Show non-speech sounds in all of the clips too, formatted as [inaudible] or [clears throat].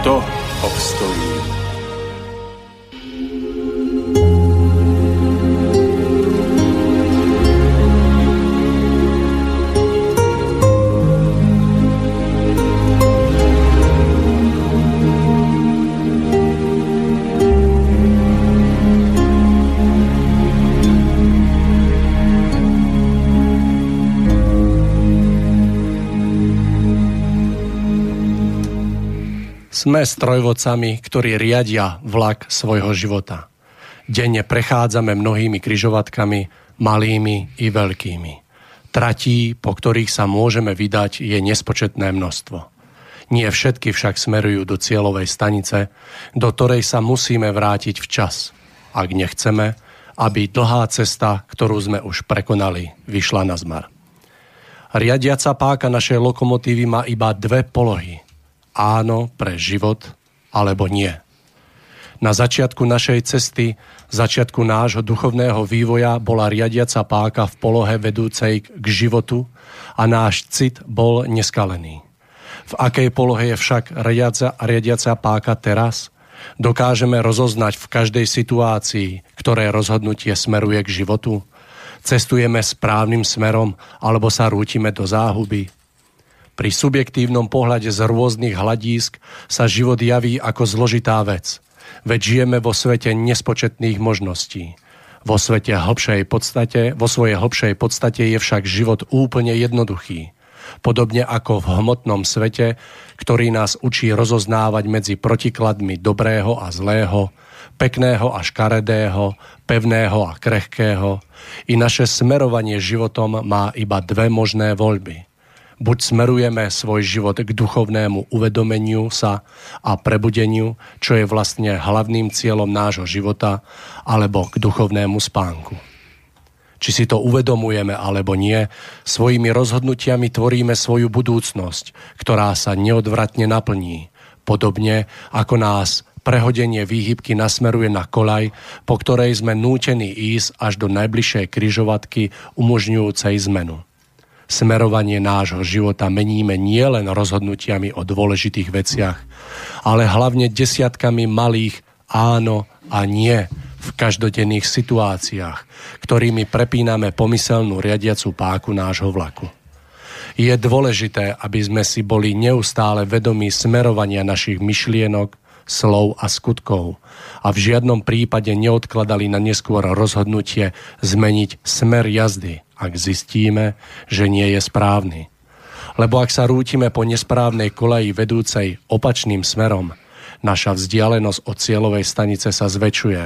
kto obstojí. Sme strojvodcami, ktorí riadia vlak svojho života. Denne prechádzame mnohými kryžovatkami, malými i veľkými. Tratí, po ktorých sa môžeme vydať, je nespočetné množstvo. Nie všetky však smerujú do cieľovej stanice, do ktorej sa musíme vrátiť včas, ak nechceme, aby dlhá cesta, ktorú sme už prekonali, vyšla na zmar. Riadiaca páka našej lokomotívy má iba dve polohy – áno pre život alebo nie. Na začiatku našej cesty, začiatku nášho duchovného vývoja bola riadiaca páka v polohe vedúcej k životu a náš cit bol neskalený. V akej polohe je však riadiaca, riadiaca páka teraz? Dokážeme rozoznať v každej situácii, ktoré rozhodnutie smeruje k životu? Cestujeme správnym smerom alebo sa rútime do záhuby? Pri subjektívnom pohľade z rôznych hľadísk sa život javí ako zložitá vec. Veď žijeme vo svete nespočetných možností. Vo svete hlbšej podstate, vo svojej hlbšej podstate je však život úplne jednoduchý. Podobne ako v hmotnom svete, ktorý nás učí rozoznávať medzi protikladmi dobrého a zlého, pekného a škaredého, pevného a krehkého, i naše smerovanie životom má iba dve možné voľby – Buď smerujeme svoj život k duchovnému uvedomeniu sa a prebudeniu, čo je vlastne hlavným cieľom nášho života, alebo k duchovnému spánku. Či si to uvedomujeme alebo nie, svojimi rozhodnutiami tvoríme svoju budúcnosť, ktorá sa neodvratne naplní, podobne ako nás prehodenie výhybky nasmeruje na kolaj, po ktorej sme nútení ísť až do najbližšej kryžovatky umožňujúcej zmenu. Smerovanie nášho života meníme nielen rozhodnutiami o dôležitých veciach, ale hlavne desiatkami malých áno a nie v každodenných situáciách, ktorými prepíname pomyselnú riadiacu páku nášho vlaku. Je dôležité, aby sme si boli neustále vedomí smerovania našich myšlienok, slov a skutkov a v žiadnom prípade neodkladali na neskôr rozhodnutie zmeniť smer jazdy, ak zistíme, že nie je správny. Lebo ak sa rútime po nesprávnej koleji vedúcej opačným smerom, naša vzdialenosť od cieľovej stanice sa zväčšuje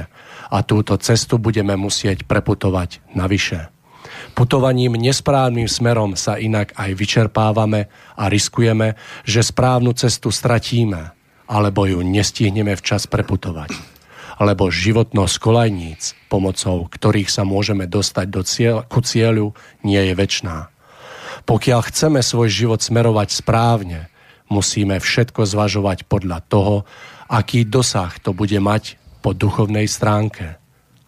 a túto cestu budeme musieť preputovať navyše. Putovaním nesprávnym smerom sa inak aj vyčerpávame a riskujeme, že správnu cestu stratíme, alebo ju nestihneme včas preputovať alebo životnosť kolajníc, pomocou ktorých sa môžeme dostať do cieľ, ku cieľu, nie je väčší. Pokiaľ chceme svoj život smerovať správne, musíme všetko zvažovať podľa toho, aký dosah to bude mať po duchovnej stránke.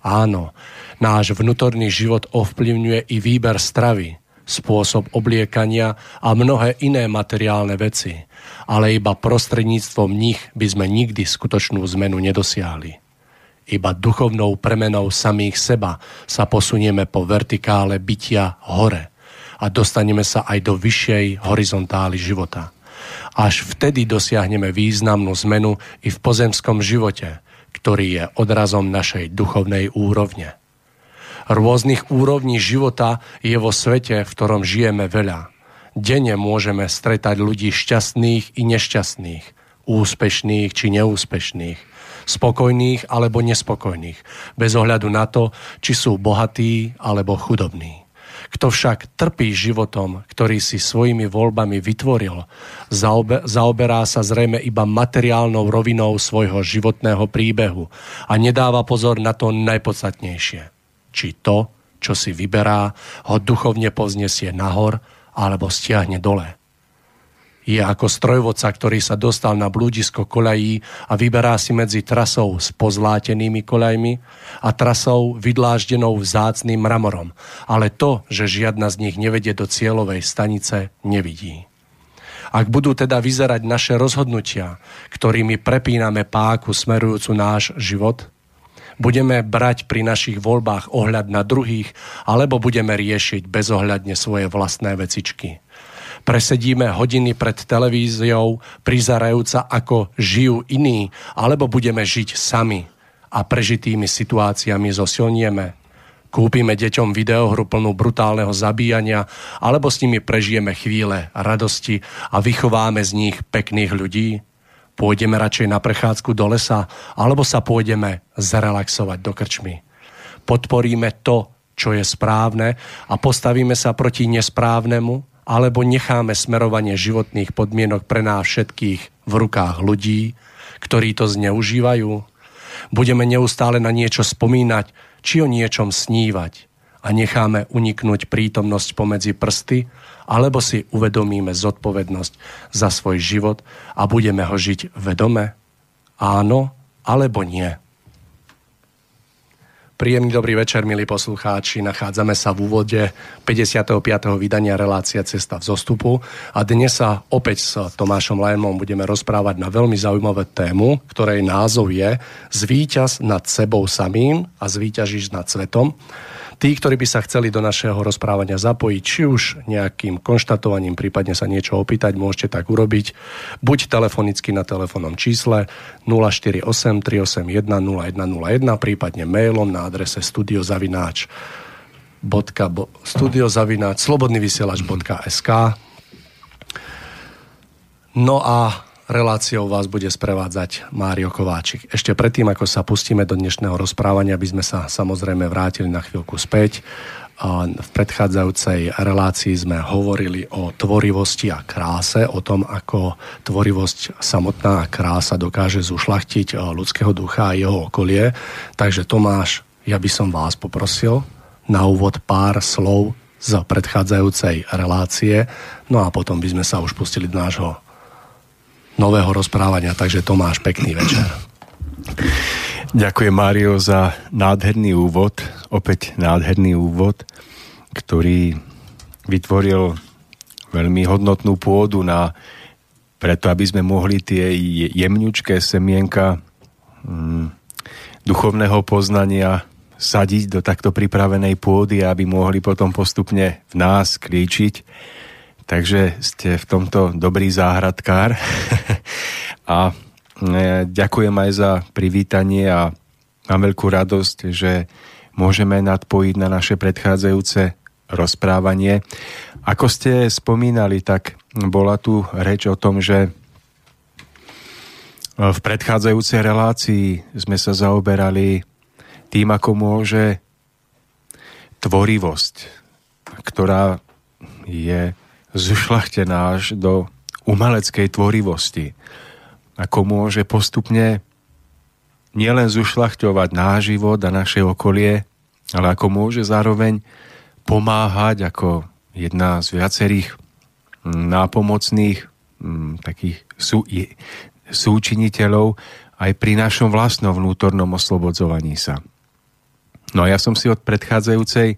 Áno, náš vnútorný život ovplyvňuje i výber stravy, spôsob obliekania a mnohé iné materiálne veci, ale iba prostredníctvom nich by sme nikdy skutočnú zmenu nedosiahli. Iba duchovnou premenou samých seba sa posunieme po vertikále bytia hore a dostaneme sa aj do vyššej horizontály života. Až vtedy dosiahneme významnú zmenu i v pozemskom živote, ktorý je odrazom našej duchovnej úrovne. Rôznych úrovní života je vo svete, v ktorom žijeme veľa. Denne môžeme stretať ľudí šťastných i nešťastných, úspešných či neúspešných, spokojných alebo nespokojných, bez ohľadu na to, či sú bohatí alebo chudobní. Kto však trpí životom, ktorý si svojimi voľbami vytvoril, zaobe, zaoberá sa zrejme iba materiálnou rovinou svojho životného príbehu a nedáva pozor na to najpodstatnejšie. Či to, čo si vyberá, ho duchovne povznesie nahor alebo stiahne dole. Je ako strojvodca, ktorý sa dostal na blúdisko koľají a vyberá si medzi trasou s pozlátenými koľajmi a trasou vydláždenou vzácným mramorom. Ale to, že žiadna z nich nevedie do cieľovej stanice, nevidí. Ak budú teda vyzerať naše rozhodnutia, ktorými prepíname páku smerujúcu náš život, budeme brať pri našich voľbách ohľad na druhých, alebo budeme riešiť bezohľadne svoje vlastné vecičky presedíme hodiny pred televíziou, prizarajúca ako žijú iní, alebo budeme žiť sami a prežitými situáciami zosilnieme. Kúpime deťom videohru plnú brutálneho zabíjania, alebo s nimi prežijeme chvíle radosti a vychováme z nich pekných ľudí. Pôjdeme radšej na prechádzku do lesa, alebo sa pôjdeme zrelaxovať do krčmy. Podporíme to, čo je správne a postavíme sa proti nesprávnemu alebo necháme smerovanie životných podmienok pre nás všetkých v rukách ľudí, ktorí to zneužívajú? Budeme neustále na niečo spomínať, či o niečom snívať a necháme uniknúť prítomnosť pomedzi prsty, alebo si uvedomíme zodpovednosť za svoj život a budeme ho žiť vedome? Áno alebo nie? Príjemný dobrý večer, milí poslucháči. Nachádzame sa v úvode 55. vydania relácia Cesta v zostupu a dnes sa opäť s Tomášom Lajmom budeme rozprávať na veľmi zaujímavé tému, ktorej názov je Zvíťaz nad sebou samým a zvíťažíš nad svetom. Tí, ktorí by sa chceli do našeho rozprávania zapojiť, či už nejakým konštatovaním, prípadne sa niečo opýtať, môžete tak urobiť. Buď telefonicky na telefónnom čísle 048 381 0101, prípadne mailom na adrese studiozavináč studiozavináč slobodnyvysielač.sk No a reláciou vás bude sprevádzať Mário Kováčik. Ešte predtým, ako sa pustíme do dnešného rozprávania, by sme sa samozrejme vrátili na chvíľku späť. V predchádzajúcej relácii sme hovorili o tvorivosti a kráse, o tom, ako tvorivosť samotná a krása dokáže zušlachtiť ľudského ducha a jeho okolie. Takže Tomáš, ja by som vás poprosil na úvod pár slov z predchádzajúcej relácie, no a potom by sme sa už pustili do nášho nového rozprávania. Takže Tomáš, pekný večer. Ďakujem Mário za nádherný úvod, opäť nádherný úvod, ktorý vytvoril veľmi hodnotnú pôdu na preto, aby sme mohli tie jemňučké semienka hm, duchovného poznania sadiť do takto pripravenej pôdy, aby mohli potom postupne v nás klíčiť Takže ste v tomto dobrý záhradkár. [laughs] a e, ďakujem aj za privítanie a mám veľkú radosť, že môžeme nadpojiť na naše predchádzajúce rozprávanie. Ako ste spomínali, tak bola tu reč o tom, že v predchádzajúcej relácii sme sa zaoberali tým, ako môže tvorivosť, ktorá je zušlachtená až do umeleckej tvorivosti. Ako môže postupne nielen zušlachťovať náš život a naše okolie, ale ako môže zároveň pomáhať ako jedna z viacerých nápomocných mm, takých sú, súčiniteľov aj pri našom vlastnom vnútornom oslobodzovaní sa. No a ja som si od predchádzajúcej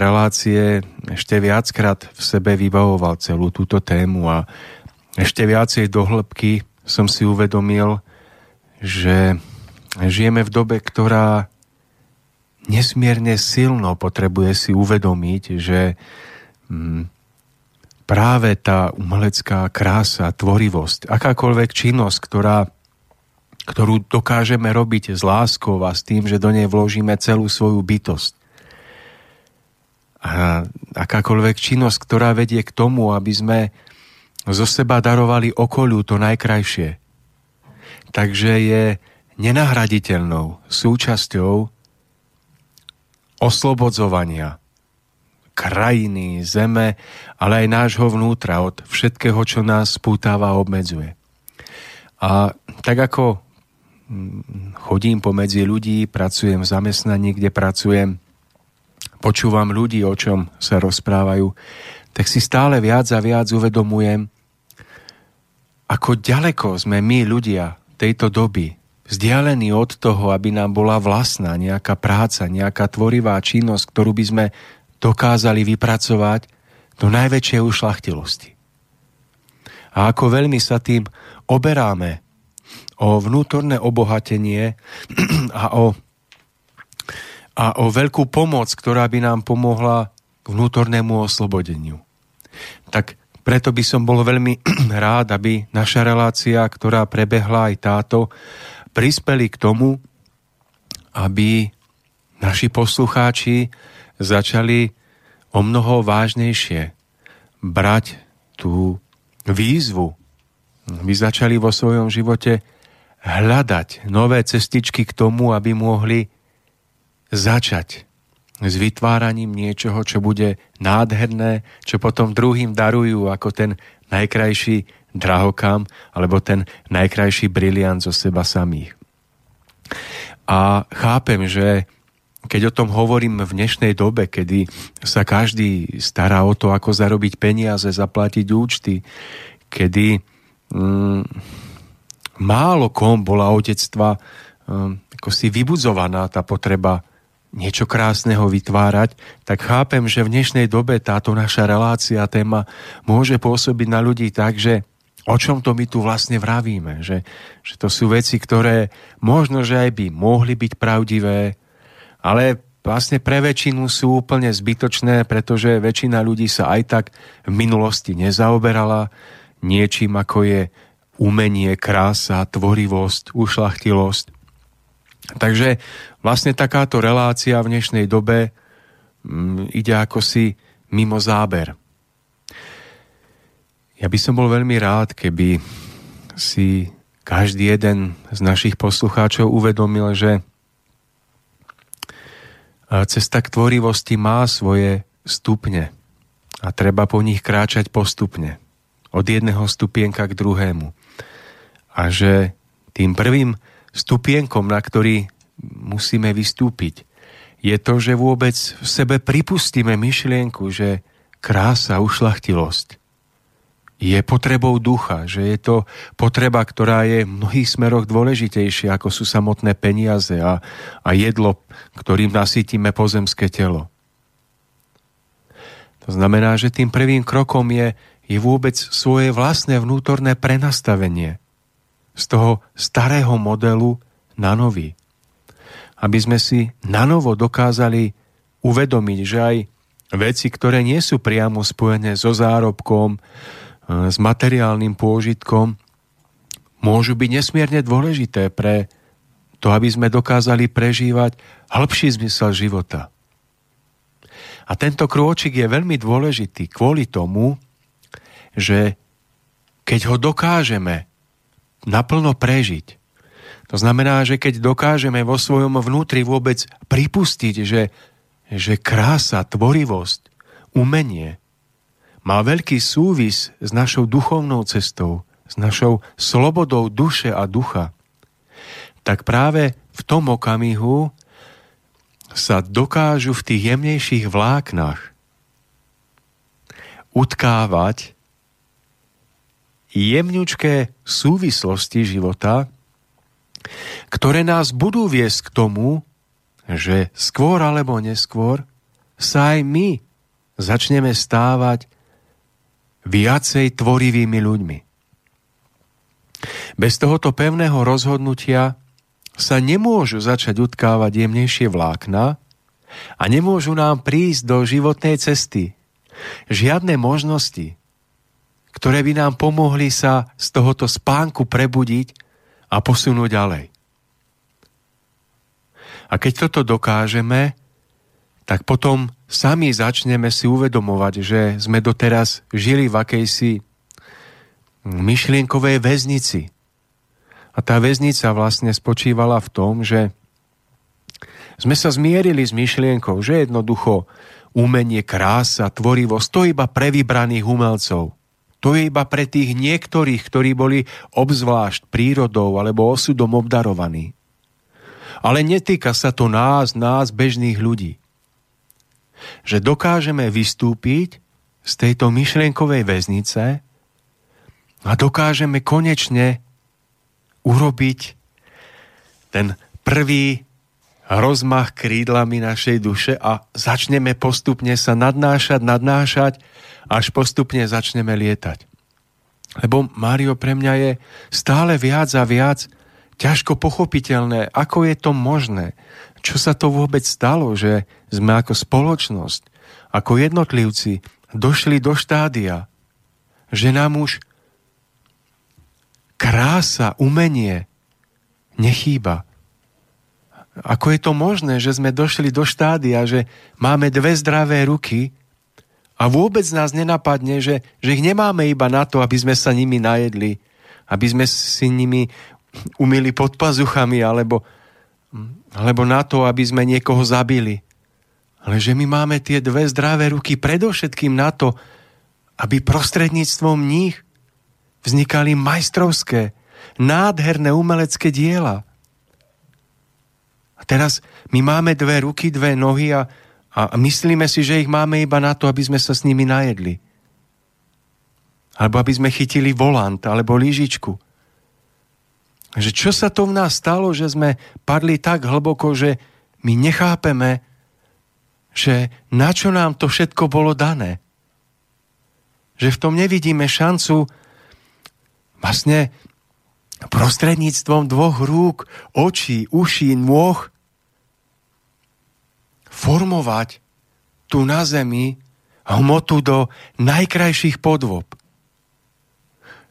relácie ešte viackrát v sebe vybavoval celú túto tému a ešte viacej do hĺbky som si uvedomil, že žijeme v dobe, ktorá nesmierne silno potrebuje si uvedomiť, že mm, práve tá umelecká krása, tvorivosť, akákoľvek činnosť, ktorá ktorú dokážeme robiť s láskou a s tým, že do nej vložíme celú svoju bytosť. A akákoľvek činnosť, ktorá vedie k tomu, aby sme zo seba darovali okoliu to najkrajšie. Takže je nenahraditeľnou súčasťou oslobodzovania krajiny, zeme, ale aj nášho vnútra od všetkého, čo nás spútáva a obmedzuje. A tak ako mm, chodím pomedzi ľudí, pracujem v zamestnaní, kde pracujem, počúvam ľudí, o čom sa rozprávajú, tak si stále viac a viac uvedomujem, ako ďaleko sme my ľudia tejto doby vzdialení od toho, aby nám bola vlastná nejaká práca, nejaká tvorivá činnosť, ktorú by sme dokázali vypracovať do najväčšej ušlachtilosti. A ako veľmi sa tým oberáme o vnútorné obohatenie [clears throat] a o, a o veľkú pomoc, ktorá by nám pomohla k vnútornému oslobodeniu. Tak preto by som bol veľmi [clears throat] rád, aby naša relácia, ktorá prebehla aj táto, prispeli k tomu, aby naši poslucháči začali o mnoho vážnejšie brať tú výzvu. By začali vo svojom živote hľadať nové cestičky k tomu, aby mohli začať s vytváraním niečoho, čo bude nádherné, čo potom druhým darujú ako ten najkrajší drahokam alebo ten najkrajší briliant zo seba samých. A chápem, že keď o tom hovorím v dnešnej dobe, kedy sa každý stará o to, ako zarobiť peniaze, zaplatiť účty, kedy mm, málo kom bola otectva mm, ako si vybudzovaná tá potreba niečo krásneho vytvárať, tak chápem, že v dnešnej dobe táto naša relácia, téma môže pôsobiť na ľudí tak, že o čom to my tu vlastne vravíme, že, že to sú veci, ktoré možno, že aj by mohli byť pravdivé, ale vlastne pre väčšinu sú úplne zbytočné, pretože väčšina ľudí sa aj tak v minulosti nezaoberala niečím, ako je umenie, krása, tvorivosť, ušlachtilosť. Takže vlastne takáto relácia v dnešnej dobe mm, ide ako si mimo záber. Ja by som bol veľmi rád, keby si každý jeden z našich poslucháčov uvedomil, že cesta k tvorivosti má svoje stupne a treba po nich kráčať postupne, od jedného stupienka k druhému. A že tým prvým stupienkom, na ktorý musíme vystúpiť, je to, že vôbec v sebe pripustíme myšlienku, že krása, ušlachtilosť je potrebou ducha, že je to potreba, ktorá je v mnohých smeroch dôležitejšia, ako sú samotné peniaze a, a jedlo, ktorým nasítime pozemské telo. To znamená, že tým prvým krokom je, je vôbec svoje vlastné vnútorné prenastavenie z toho starého modelu na nový. Aby sme si na novo dokázali uvedomiť, že aj veci, ktoré nie sú priamo spojené so zárobkom, s materiálnym pôžitkom môžu byť nesmierne dôležité pre to, aby sme dokázali prežívať hĺbší zmysel života. A tento krôčik je veľmi dôležitý kvôli tomu, že keď ho dokážeme naplno prežiť, to znamená, že keď dokážeme vo svojom vnútri vôbec pripustiť, že, že krása, tvorivosť, umenie, má veľký súvis s našou duchovnou cestou, s našou slobodou duše a ducha, tak práve v tom okamihu sa dokážu v tých jemnejších vláknach utkávať jemňučké súvislosti života, ktoré nás budú viesť k tomu, že skôr alebo neskôr sa aj my začneme stávať viacej tvorivými ľuďmi. Bez tohoto pevného rozhodnutia sa nemôžu začať utkávať jemnejšie vlákna a nemôžu nám prísť do životnej cesty žiadne možnosti, ktoré by nám pomohli sa z tohoto spánku prebudiť a posunúť ďalej. A keď toto dokážeme, tak potom sami začneme si uvedomovať, že sme doteraz žili v akejsi myšlienkovej väznici. A tá väznica vlastne spočívala v tom, že sme sa zmierili s myšlienkou, že jednoducho umenie, krása, tvorivosť, to iba pre vybraných umelcov. To je iba pre tých niektorých, ktorí boli obzvlášť prírodou alebo osudom obdarovaní. Ale netýka sa to nás, nás, bežných ľudí že dokážeme vystúpiť z tejto myšlienkovej väznice a dokážeme konečne urobiť ten prvý rozmach krídlami našej duše a začneme postupne sa nadnášať, nadnášať, až postupne začneme lietať. Lebo Mário pre mňa je stále viac a viac ťažko pochopiteľné, ako je to možné, čo sa to vôbec stalo, že sme ako spoločnosť, ako jednotlivci došli do štádia, že nám už krása, umenie nechýba. Ako je to možné, že sme došli do štádia, že máme dve zdravé ruky a vôbec nás nenapadne, že, že ich nemáme iba na to, aby sme sa nimi najedli, aby sme si nimi umili pod pazuchami, alebo alebo na to, aby sme niekoho zabili. Ale že my máme tie dve zdravé ruky predovšetkým na to, aby prostredníctvom nich vznikali majstrovské, nádherné umelecké diela. A teraz my máme dve ruky, dve nohy a, a myslíme si, že ich máme iba na to, aby sme sa s nimi najedli. Alebo aby sme chytili volant alebo lyžičku že čo sa to v nás stalo, že sme padli tak hlboko, že my nechápeme, že na čo nám to všetko bolo dané. Že v tom nevidíme šancu vlastne prostredníctvom dvoch rúk, očí, uší, nôh formovať tu na zemi hmotu do najkrajších podôb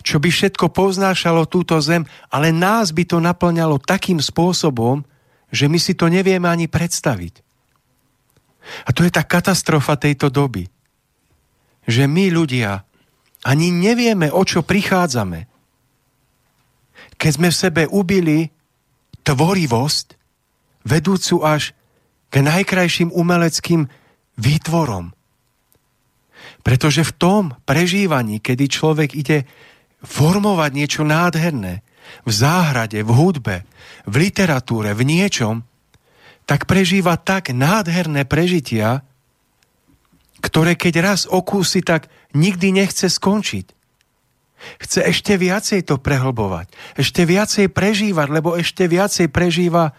čo by všetko poznášalo túto zem, ale nás by to naplňalo takým spôsobom, že my si to nevieme ani predstaviť. A to je tá katastrofa tejto doby. Že my ľudia ani nevieme, o čo prichádzame. Keď sme v sebe ubili tvorivosť, vedúcu až k najkrajším umeleckým výtvorom. Pretože v tom prežívaní, kedy človek ide formovať niečo nádherné v záhrade, v hudbe, v literatúre, v niečom, tak prežíva tak nádherné prežitia, ktoré keď raz okúsi, tak nikdy nechce skončiť. Chce ešte viacej to prehlbovať, ešte viacej prežívať, lebo ešte viacej prežíva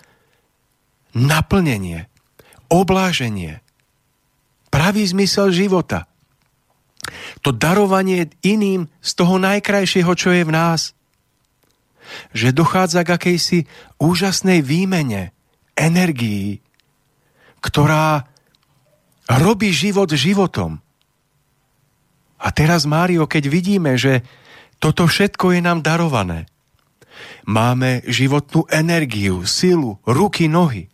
naplnenie, obláženie, pravý zmysel života to darovanie iným z toho najkrajšieho, čo je v nás. Že dochádza k akejsi úžasnej výmene energií, ktorá robí život životom. A teraz, Mário, keď vidíme, že toto všetko je nám darované, máme životnú energiu, silu, ruky, nohy,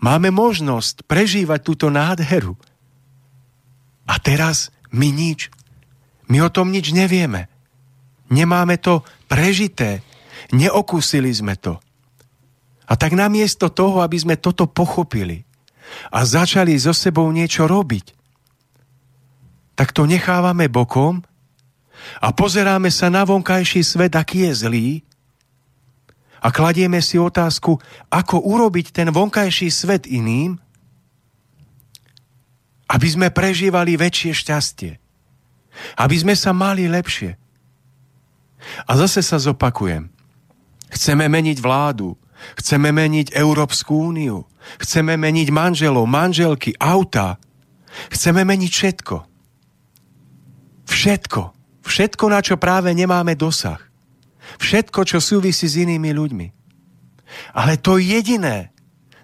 máme možnosť prežívať túto nádheru. A teraz my nič. My o tom nič nevieme. Nemáme to prežité. Neokúsili sme to. A tak namiesto toho, aby sme toto pochopili a začali so sebou niečo robiť, tak to nechávame bokom a pozeráme sa na vonkajší svet, aký je zlý a kladieme si otázku, ako urobiť ten vonkajší svet iným, aby sme prežívali väčšie šťastie. Aby sme sa mali lepšie. A zase sa zopakujem. Chceme meniť vládu, chceme meniť Európsku úniu, chceme meniť manželov, manželky, auta, chceme meniť všetko. Všetko. Všetko, na čo práve nemáme dosah. Všetko, čo súvisí s inými ľuďmi. Ale to jediné,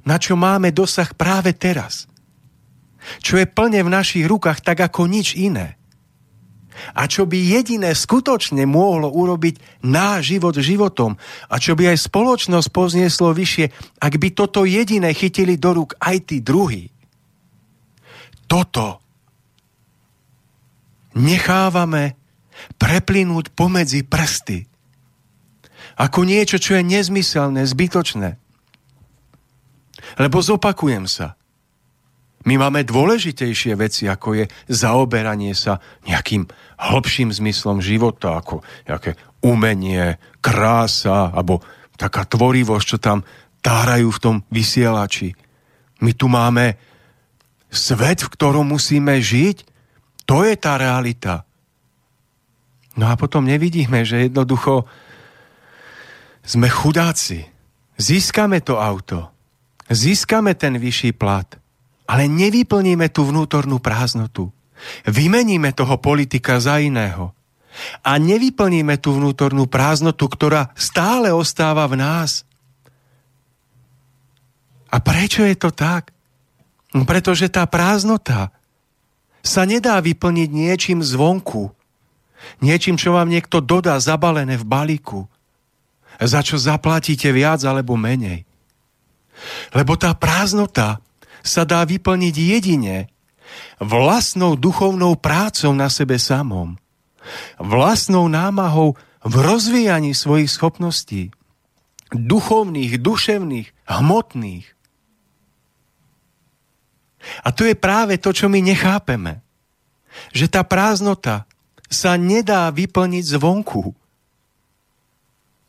na čo máme dosah práve teraz, čo je plne v našich rukách tak ako nič iné, a čo by jediné skutočne mohlo urobiť náš život životom a čo by aj spoločnosť poznieslo vyššie, ak by toto jediné chytili do rúk aj tí druhí. Toto nechávame preplynúť pomedzi prsty. Ako niečo, čo je nezmyselné, zbytočné. Lebo zopakujem sa. My máme dôležitejšie veci, ako je zaoberanie sa nejakým hlbším zmyslom života, ako nejaké umenie, krása, alebo taká tvorivosť, čo tam tárajú v tom vysielači. My tu máme svet, v ktorom musíme žiť. To je tá realita. No a potom nevidíme, že jednoducho sme chudáci. Získame to auto. Získame ten vyšší plat ale nevyplníme tú vnútornú prázdnotu. Vymeníme toho politika za iného. A nevyplníme tú vnútornú prázdnotu, ktorá stále ostáva v nás. A prečo je to tak? Pretože tá prázdnota sa nedá vyplniť niečím zvonku. Niečím, čo vám niekto dodá zabalené v balíku. Za čo zaplatíte viac alebo menej. Lebo tá prázdnota sa dá vyplniť jedine vlastnou duchovnou prácou na sebe samom, vlastnou námahou v rozvíjaní svojich schopností, duchovných, duševných, hmotných. A to je práve to, čo my nechápeme. Že tá prázdnota sa nedá vyplniť zvonku.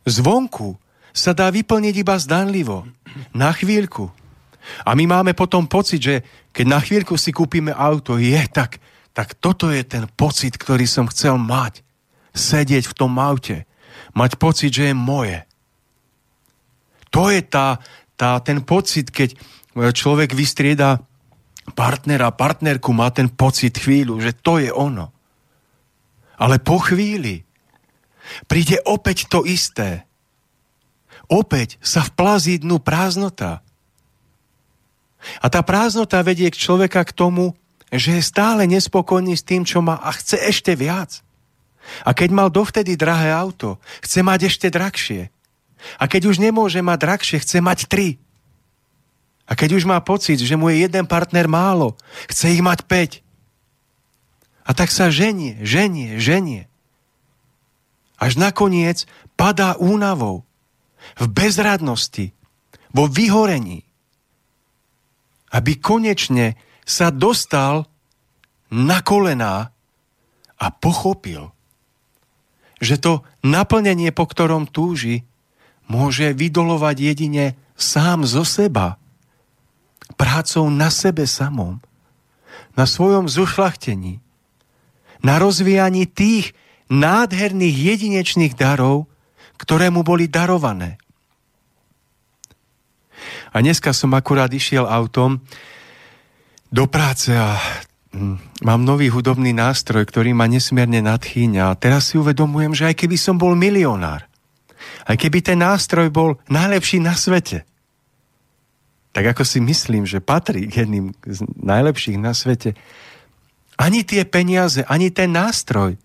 Zvonku sa dá vyplniť iba zdanlivo, na chvíľku, a my máme potom pocit, že keď na chvíľku si kúpime auto, je tak, tak toto je ten pocit, ktorý som chcel mať. Sedieť v tom aute. Mať pocit, že je moje. To je tá, tá, ten pocit, keď človek vystrieda partnera, partnerku, má ten pocit chvíľu, že to je ono. Ale po chvíli príde opäť to isté. Opäť sa vplazí dnu prázdnota. A tá prázdnota vedie k človeka k tomu, že je stále nespokojný s tým, čo má a chce ešte viac. A keď mal dovtedy drahé auto, chce mať ešte drahšie. A keď už nemôže mať drahšie, chce mať tri. A keď už má pocit, že mu je jeden partner málo, chce ich mať päť. A tak sa ženie, ženie, ženie. Až nakoniec padá únavou, v bezradnosti, vo vyhorení aby konečne sa dostal na kolená a pochopil, že to naplnenie, po ktorom túži, môže vydolovať jedine sám zo seba, prácou na sebe samom, na svojom zušlachtení, na rozvíjaní tých nádherných jedinečných darov, ktoré mu boli darované. A dneska som akurát išiel autom do práce a mm, mám nový hudobný nástroj, ktorý ma nesmierne nadchýňa. A teraz si uvedomujem, že aj keby som bol milionár, aj keby ten nástroj bol najlepší na svete, tak ako si myslím, že patrí k jedným z najlepších na svete, ani tie peniaze, ani ten nástroj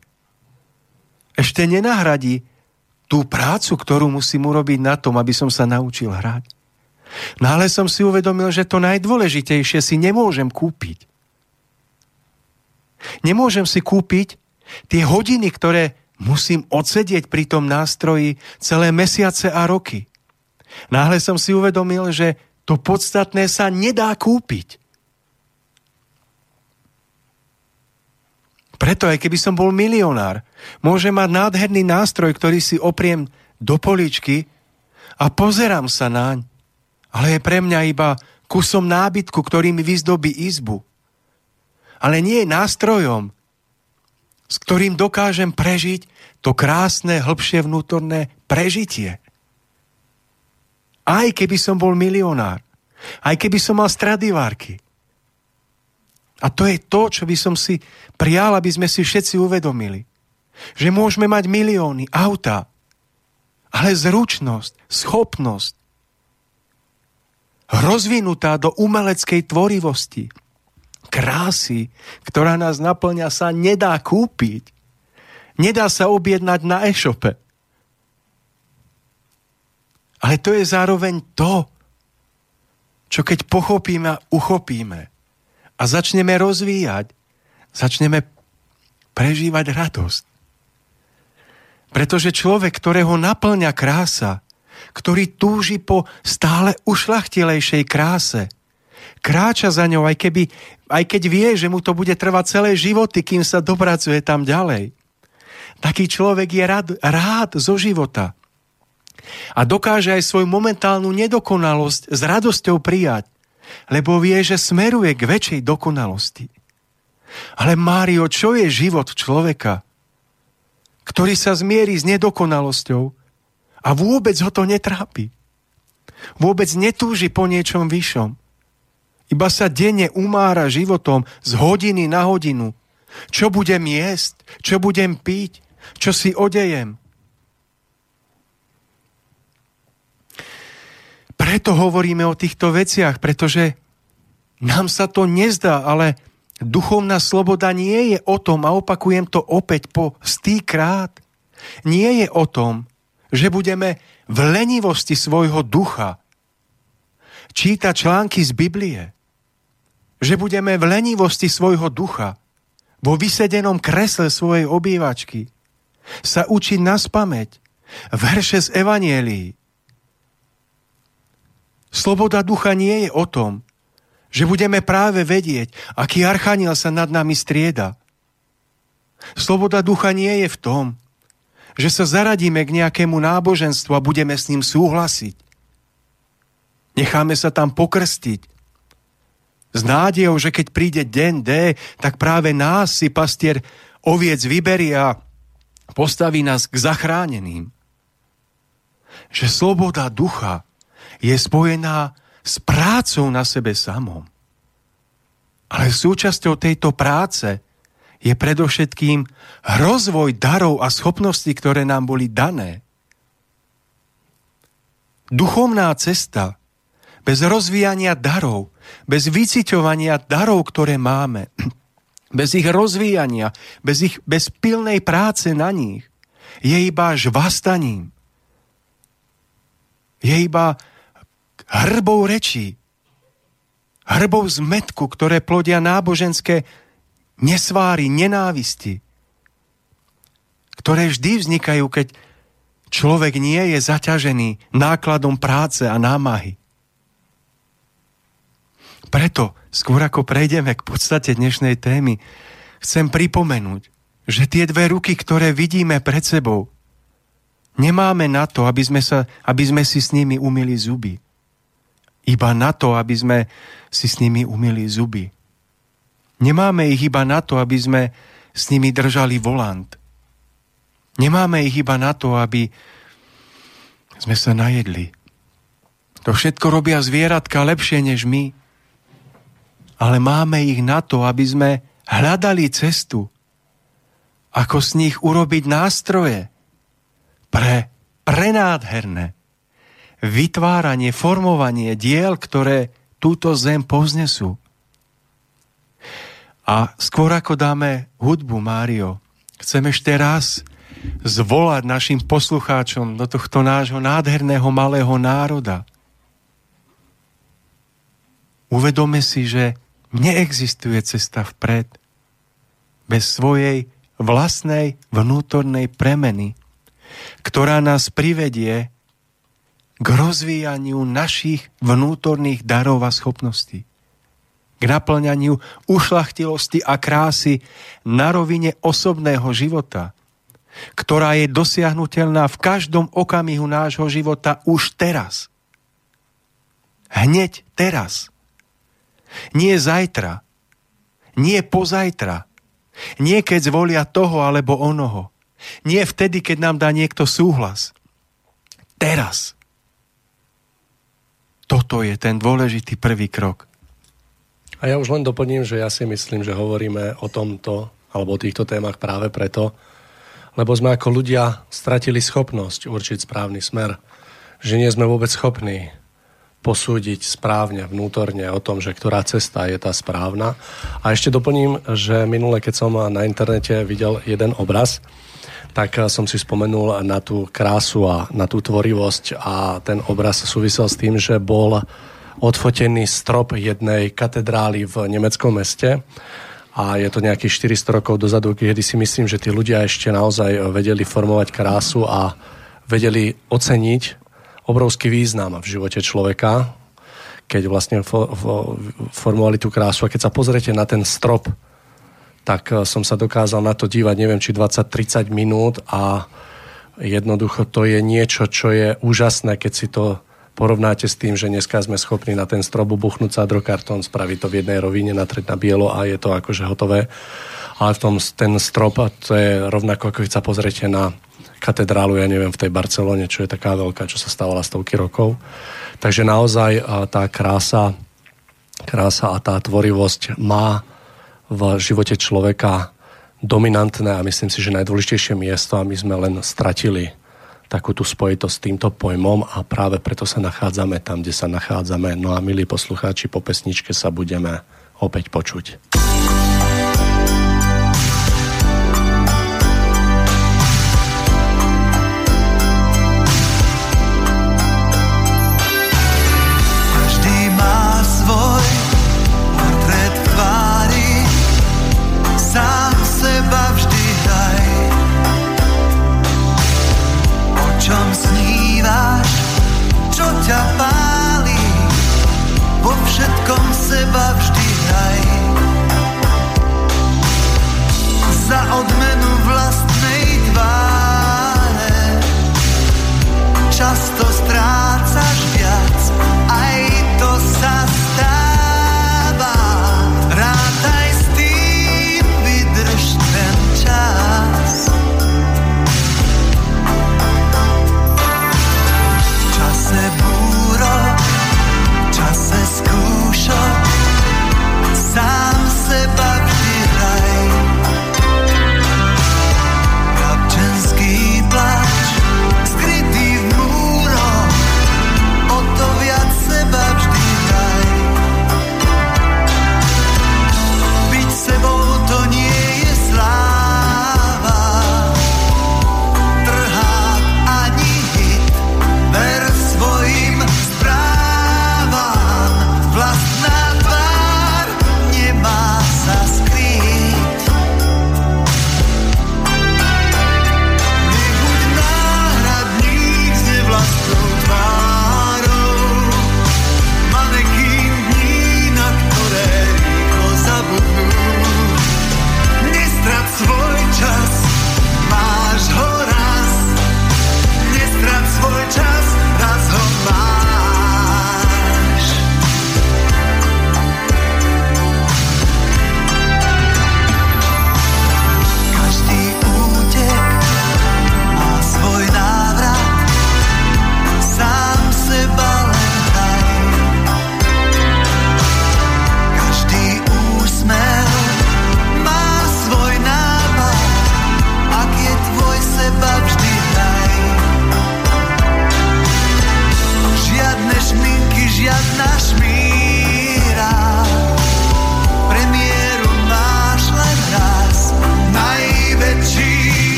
ešte nenahradí tú prácu, ktorú musím urobiť na tom, aby som sa naučil hrať. No ale som si uvedomil, že to najdôležitejšie si nemôžem kúpiť. Nemôžem si kúpiť tie hodiny, ktoré musím odsedieť pri tom nástroji celé mesiace a roky. Náhle som si uvedomil, že to podstatné sa nedá kúpiť. Preto aj keby som bol milionár, môžem mať nádherný nástroj, ktorý si opriem do poličky a pozerám sa naň ale je pre mňa iba kusom nábytku, ktorý mi vyzdobí izbu. Ale nie je nástrojom, s ktorým dokážem prežiť to krásne, hĺbšie vnútorné prežitie. Aj keby som bol milionár, aj keby som mal stradivárky. A to je to, čo by som si prijal, aby sme si všetci uvedomili. Že môžeme mať milióny, auta, ale zručnosť, schopnosť rozvinutá do umeleckej tvorivosti, krásy, ktorá nás naplňa, sa nedá kúpiť. Nedá sa objednať na e-shope. Ale to je zároveň to, čo keď pochopíme a uchopíme a začneme rozvíjať, začneme prežívať radosť. Pretože človek, ktorého naplňa krása, ktorý túži po stále ušlachtilejšej kráse, kráča za ňou, aj, keby, aj keď vie, že mu to bude trvať celé životy, kým sa dopracuje tam ďalej. Taký človek je rád, rád zo života a dokáže aj svoju momentálnu nedokonalosť s radosťou prijať, lebo vie, že smeruje k väčšej dokonalosti. Ale Mário, čo je život človeka, ktorý sa zmierí s nedokonalosťou a vôbec ho to netrápi? Vôbec netúži po niečom vyššom. Iba sa denne umára životom z hodiny na hodinu. Čo budem jesť? Čo budem piť? Čo si odejem? Preto hovoríme o týchto veciach, pretože nám sa to nezdá, ale duchovná sloboda nie je o tom, a opakujem to opäť po stýkrát, nie je o tom, že budeme v lenivosti svojho ducha čítať články z Biblie, že budeme v lenivosti svojho ducha vo vysedenom kresle svojej obývačky sa učiť na spameť verše z Evanielii, Sloboda ducha nie je o tom, že budeme práve vedieť, aký archaniel sa nad nami strieda. Sloboda ducha nie je v tom, že sa zaradíme k nejakému náboženstvu a budeme s ním súhlasiť. Necháme sa tam pokrstiť. S nádejou, že keď príde deň D, tak práve nás si pastier oviec vyberie a postaví nás k zachráneným. Že sloboda ducha je spojená s prácou na sebe samom. Ale súčasťou tejto práce je predovšetkým rozvoj darov a schopností, ktoré nám boli dané. Duchovná cesta bez rozvíjania darov, bez vyciťovania darov, ktoré máme, [clears throat] bez ich rozvíjania, bez, ich, bez pilnej práce na nich, je iba žvastaním. Je iba hrbou rečí, hrbou zmetku, ktoré plodia náboženské nesváry, nenávisti, ktoré vždy vznikajú, keď človek nie je zaťažený nákladom práce a námahy. Preto, skôr ako prejdeme k podstate dnešnej témy, chcem pripomenúť, že tie dve ruky, ktoré vidíme pred sebou, nemáme na to, aby sme, sa, aby sme si s nimi umili zuby iba na to, aby sme si s nimi umili zuby. Nemáme ich iba na to, aby sme s nimi držali volant. Nemáme ich iba na to, aby sme sa najedli. To všetko robia zvieratka lepšie než my. Ale máme ich na to, aby sme hľadali cestu, ako z nich urobiť nástroje pre prenádherné, vytváranie, formovanie diel, ktoré túto zem povznesú. A skôr ako dáme hudbu, Mário, chcem ešte raz zvolať našim poslucháčom do tohto nášho nádherného malého národa. Uvedome si, že neexistuje cesta vpred bez svojej vlastnej vnútornej premeny, ktorá nás privedie k rozvíjaniu našich vnútorných darov a schopností. K naplňaniu ušlachtilosti a krásy na rovine osobného života, ktorá je dosiahnutelná v každom okamihu nášho života už teraz. Hneď teraz. Nie zajtra. Nie pozajtra. Nie keď zvolia toho alebo onoho. Nie vtedy, keď nám dá niekto súhlas. Teraz toto je ten dôležitý prvý krok. A ja už len doplním, že ja si myslím, že hovoríme o tomto alebo o týchto témach práve preto, lebo sme ako ľudia stratili schopnosť určiť správny smer. Že nie sme vôbec schopní posúdiť správne, vnútorne o tom, že ktorá cesta je tá správna. A ešte doplním, že minule, keď som na internete videl jeden obraz, tak som si spomenul na tú krásu a na tú tvorivosť a ten obraz súvisel s tým, že bol odfotený strop jednej katedrály v nemeckom meste a je to nejakých 400 rokov dozadu, kedy si myslím, že tí ľudia ešte naozaj vedeli formovať krásu a vedeli oceniť obrovský význam v živote človeka, keď vlastne fo- fo- formovali tú krásu. A keď sa pozriete na ten strop, tak eh, som sa dokázal na to dívať, neviem, či 20-30 minút a jednoducho to je niečo, čo je úžasné, keď si to porovnáte s tým, že dneska sme schopní na ten strop buchnúť sádrokartón, spraviť to v jednej rovine, natrieť na bielo a je to akože hotové. Ale v tom, ten strop, to je rovnako, ako keď sa pozriete na katedrálu, ja neviem, v tej Barcelone, čo je taká veľká, čo sa stávala stovky rokov. Takže naozaj tá krása, krása a tá tvorivosť má v živote človeka dominantné a myslím si, že najdôležitejšie miesto a my sme len stratili takú tú spojitosť s týmto pojmom a práve preto sa nachádzame tam, kde sa nachádzame. No a milí poslucháči, po pesničke sa budeme opäť počuť.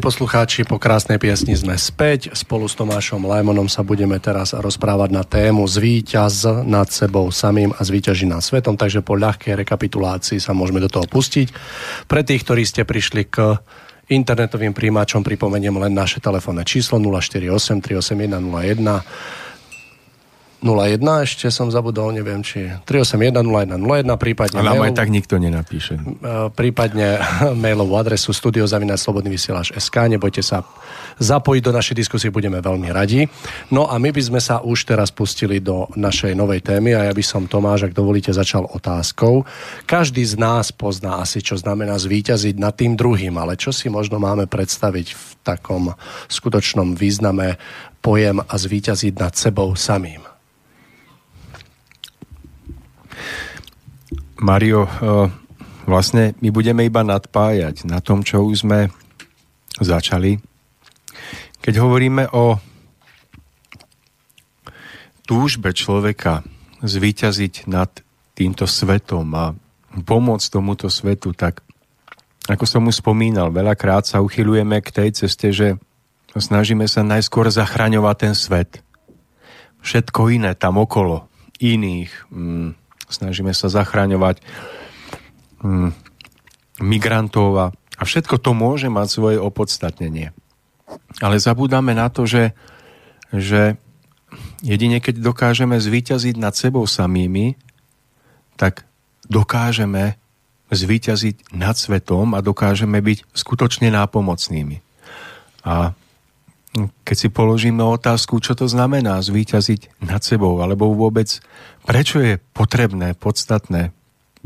Milí poslucháči, po krásnej piesni sme späť. Spolu s Tomášom Lajmonom sa budeme teraz rozprávať na tému Zvíťaz nad sebou samým a zvíťaží nad svetom, takže po ľahkej rekapitulácii sa môžeme do toho pustiť. Pre tých, ktorí ste prišli k internetovým príjimačom, pripomeniem len naše telefónne číslo 048 381 01 01, ešte som zabudol, neviem, či 381 0101, prípadne... Ale mail, aj tak nikto nenapíše. E, prípadne [laughs] mailovú adresu SK, nebojte sa zapojiť do našej diskusie, budeme veľmi radi. No a my by sme sa už teraz pustili do našej novej témy a ja by som Tomáš, ak dovolíte, začal otázkou. Každý z nás pozná asi, čo znamená zvíťaziť nad tým druhým, ale čo si možno máme predstaviť v takom skutočnom význame pojem a zvíťaziť nad sebou samým. Mario, eh, vlastne my budeme iba nadpájať na tom, čo už sme začali. Keď hovoríme o túžbe človeka zvíťaziť nad týmto svetom a pomôcť tomuto svetu, tak ako som už spomínal, veľakrát sa uchylujeme k tej ceste, že snažíme sa najskôr zachraňovať ten svet. Všetko iné tam okolo, iných, mm, snažíme sa zachraňovať mm, migrantov a, a všetko to môže mať svoje opodstatnenie. Ale zabúdame na to, že, že jedine keď dokážeme zvíťaziť nad sebou samými, tak dokážeme zvíťaziť nad svetom a dokážeme byť skutočne nápomocnými. A keď si položíme otázku, čo to znamená zvíťaziť nad sebou, alebo vôbec prečo je potrebné, podstatné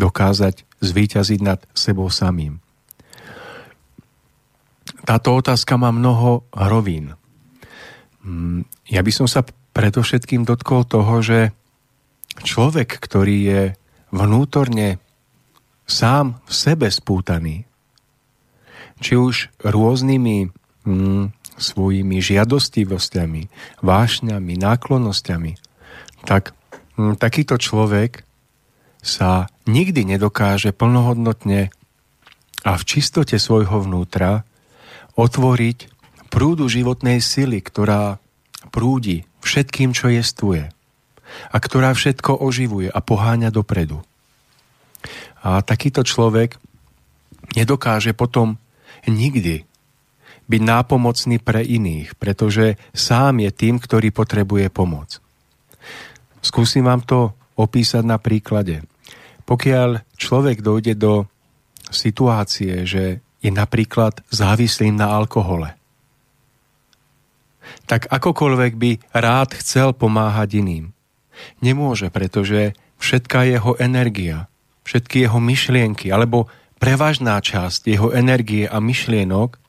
dokázať zvíťaziť nad sebou samým. Táto otázka má mnoho hrovín. Mm, ja by som sa predovšetkým dotkol toho, že človek, ktorý je vnútorne sám v sebe spútaný, či už rôznymi mm, svojimi žiadostivosťami, vášňami, náklonnosťami, tak hm, takýto človek sa nikdy nedokáže plnohodnotne a v čistote svojho vnútra otvoriť prúdu životnej sily, ktorá prúdi všetkým, čo jestuje a ktorá všetko oživuje a poháňa dopredu. A takýto človek nedokáže potom nikdy byť nápomocný pre iných, pretože sám je tým, ktorý potrebuje pomoc. Skúsim vám to opísať na príklade. Pokiaľ človek dojde do situácie, že je napríklad závislým na alkohole, tak akokoľvek by rád chcel pomáhať iným, nemôže, pretože všetká jeho energia, všetky jeho myšlienky alebo prevažná časť jeho energie a myšlienok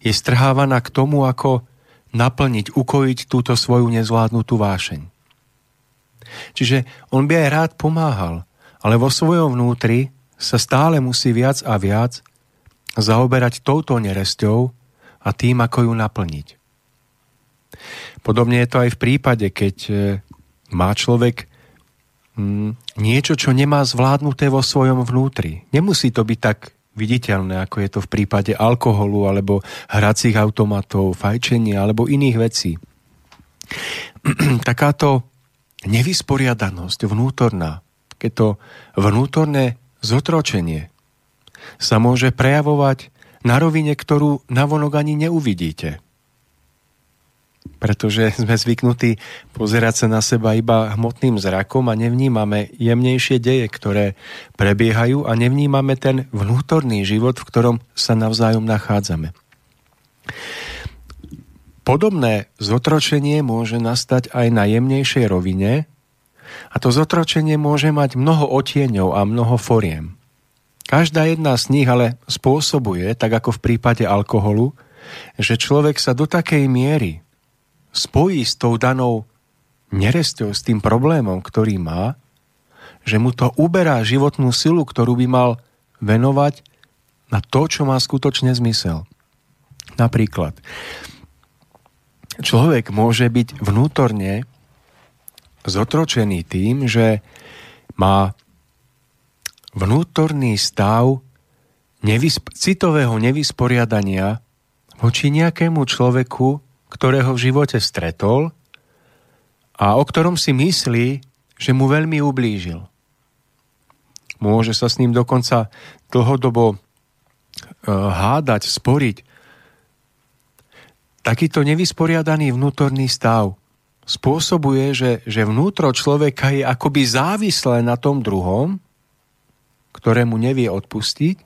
je strhávaná k tomu, ako naplniť, ukojiť túto svoju nezvládnutú vášeň. Čiže on by aj rád pomáhal, ale vo svojom vnútri sa stále musí viac a viac zaoberať touto neresťou a tým, ako ju naplniť. Podobne je to aj v prípade, keď e, má človek mm, niečo, čo nemá zvládnuté vo svojom vnútri. Nemusí to byť tak viditeľné, ako je to v prípade alkoholu alebo hracích automatov, fajčenia alebo iných vecí. [clears throat] Takáto nevysporiadanosť vnútorná, keď to vnútorné zotročenie sa môže prejavovať na rovine, ktorú navonok ani neuvidíte pretože [laughs] sme zvyknutí pozerať sa na seba iba hmotným zrakom a nevnímame jemnejšie deje, ktoré prebiehajú a nevnímame ten vnútorný život, v ktorom sa navzájom nachádzame. Podobné zotročenie môže nastať aj na jemnejšej rovine a to zotročenie môže mať mnoho otieňov a mnoho foriem. Každá jedna z nich ale spôsobuje, tak ako v prípade alkoholu, že človek sa do takej miery spojí s tou danou neresťou, s tým problémom, ktorý má, že mu to uberá životnú silu, ktorú by mal venovať na to, čo má skutočne zmysel. Napríklad, človek môže byť vnútorne zotročený tým, že má vnútorný stav nevysp- citového nevysporiadania voči nejakému človeku, ktorého v živote stretol a o ktorom si myslí, že mu veľmi ublížil. Môže sa s ním dokonca dlhodobo e, hádať, sporiť. Takýto nevysporiadaný vnútorný stav spôsobuje, že, že vnútro človeka je akoby závislé na tom druhom, ktorému nevie odpustiť,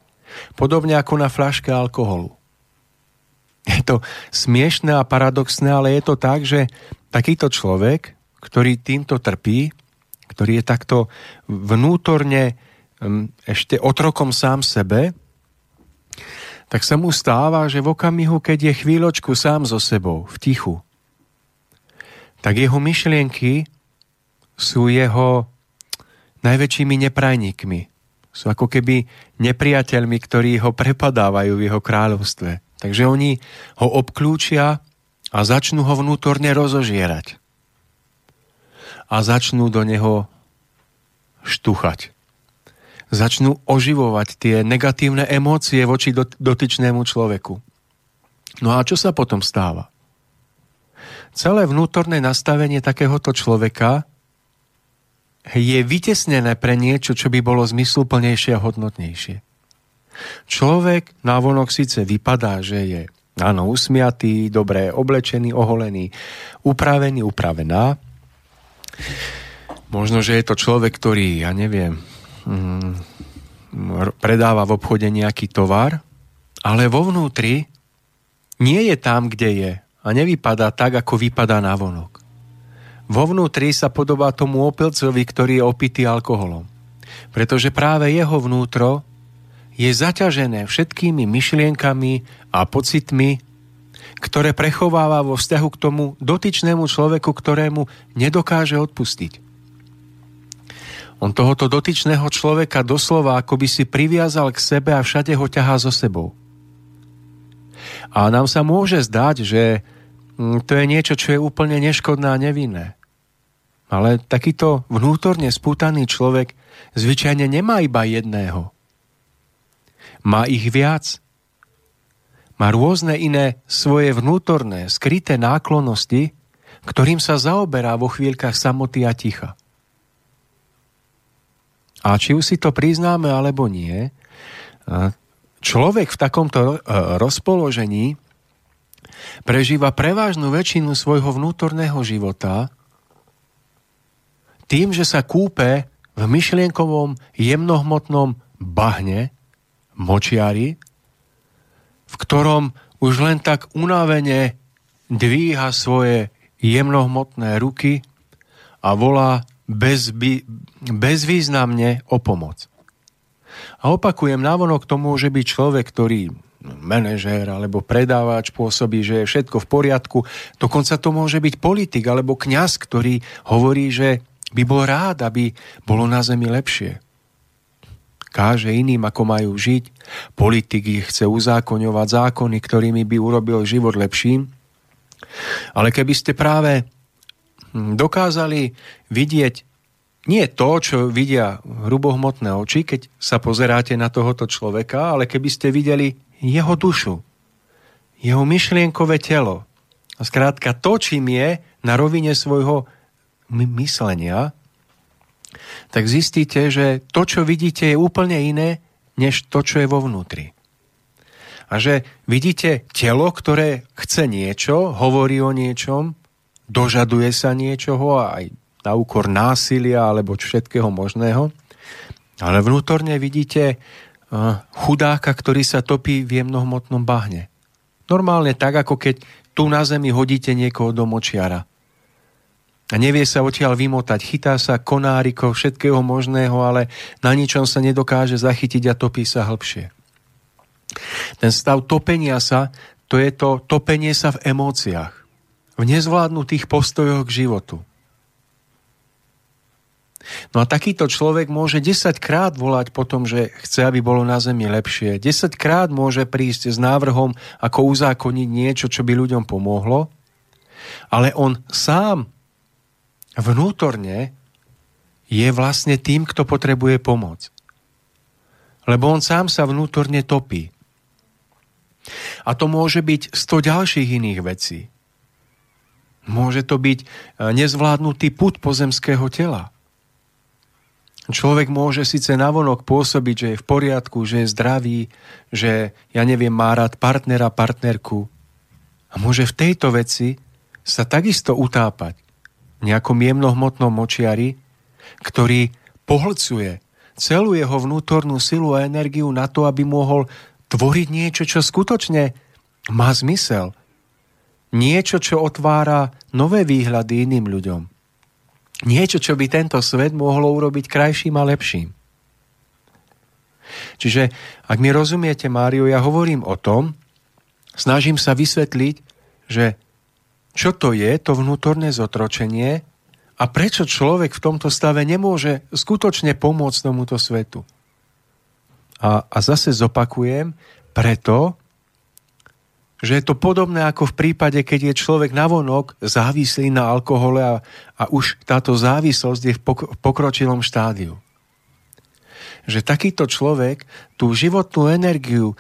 podobne ako na fľaške alkoholu. Je to smiešné a paradoxné, ale je to tak, že takýto človek, ktorý týmto trpí, ktorý je takto vnútorne hm, ešte otrokom sám sebe, tak sa mu stáva, že v okamihu, keď je chvíľočku sám so sebou, v tichu, tak jeho myšlienky sú jeho najväčšími neprajníkmi. Sú ako keby nepriateľmi, ktorí ho prepadávajú v jeho kráľovstve. Takže oni ho obklúčia a začnú ho vnútorne rozožierať. A začnú do neho štuchať. Začnú oživovať tie negatívne emócie voči dotyčnému človeku. No a čo sa potom stáva? celé vnútorné nastavenie takéhoto človeka je vytesnené pre niečo, čo by bolo zmysluplnejšie a hodnotnejšie. Človek návonok síce vypadá, že je áno, usmiatý, dobre oblečený, oholený, upravený, upravená. Možno, že je to človek, ktorý, ja neviem, mm, predáva v obchode nejaký tovar, ale vo vnútri nie je tam, kde je a nevypadá tak, ako vypadá na vonok. Vo vnútri sa podobá tomu opilcovi, ktorý je opitý alkoholom. Pretože práve jeho vnútro je zaťažené všetkými myšlienkami a pocitmi, ktoré prechováva vo vzťahu k tomu dotyčnému človeku, ktorému nedokáže odpustiť. On tohoto dotyčného človeka doslova ako by si priviazal k sebe a všade ho ťahá so sebou. A nám sa môže zdať, že mm, to je niečo, čo je úplne neškodné a nevinné. Ale takýto vnútorne spútaný človek zvyčajne nemá iba jedného. Má ich viac. Má rôzne iné svoje vnútorné, skryté náklonosti, ktorým sa zaoberá vo chvíľkach samoty a ticha. A či už si to priznáme alebo nie, Človek v takomto e, rozpoložení prežíva prevážnu väčšinu svojho vnútorného života tým, že sa kúpe v myšlienkovom jemnohmotnom bahne, močiari, v ktorom už len tak unavene dvíha svoje jemnohmotné ruky a volá bezby, bezvýznamne o pomoc. A opakujem, návonok to môže byť človek, ktorý manažér alebo predávač pôsobí, že je všetko v poriadku. Dokonca to môže byť politik alebo kňaz, ktorý hovorí, že by bol rád, aby bolo na zemi lepšie. Káže iným, ako majú žiť. Politik ich chce uzákoňovať zákony, ktorými by urobil život lepším. Ale keby ste práve dokázali vidieť nie to, čo vidia hrubohmotné oči, keď sa pozeráte na tohoto človeka, ale keby ste videli jeho dušu, jeho myšlienkové telo. A skrátka to, čím je na rovine svojho myslenia, tak zistíte, že to, čo vidíte, je úplne iné, než to, čo je vo vnútri. A že vidíte telo, ktoré chce niečo, hovorí o niečom, dožaduje sa niečoho aj na úkor násilia alebo všetkého možného. Ale vnútorne vidíte uh, chudáka, ktorý sa topí v jemnohmotnom bahne. Normálne tak, ako keď tu na zemi hodíte niekoho do močiara. A nevie sa odtiaľ vymotať. Chytá sa konáriko všetkého možného, ale na ničom sa nedokáže zachytiť a topí sa hĺbšie. Ten stav topenia sa, to je to topenie sa v emóciách, v nezvládnutých postojoch k životu. No a takýto človek môže 10 krát volať po tom, že chce, aby bolo na zemi lepšie. 10 krát môže prísť s návrhom, ako uzákoniť niečo, čo by ľuďom pomohlo. Ale on sám vnútorne je vlastne tým, kto potrebuje pomoc. Lebo on sám sa vnútorne topí. A to môže byť 100 ďalších iných vecí. Môže to byť e, nezvládnutý put pozemského tela. Človek môže síce navonok pôsobiť, že je v poriadku, že je zdravý, že, ja neviem, má rád partnera, partnerku. A môže v tejto veci sa takisto utápať nejakom jemnohmotnom močiari, ktorý pohlcuje celú jeho vnútornú silu a energiu na to, aby mohol tvoriť niečo, čo skutočne má zmysel. Niečo, čo otvára nové výhľady iným ľuďom niečo, čo by tento svet mohlo urobiť krajším a lepším. Čiže, ak mi rozumiete, Mário, ja hovorím o tom, snažím sa vysvetliť, že čo to je, to vnútorné zotročenie a prečo človek v tomto stave nemôže skutočne pomôcť tomuto svetu. A, a zase zopakujem, preto, že je to podobné ako v prípade, keď je človek navonok závislý na alkohole a, a už táto závislosť je v pokročilom štádiu. Že takýto človek tú životnú energiu,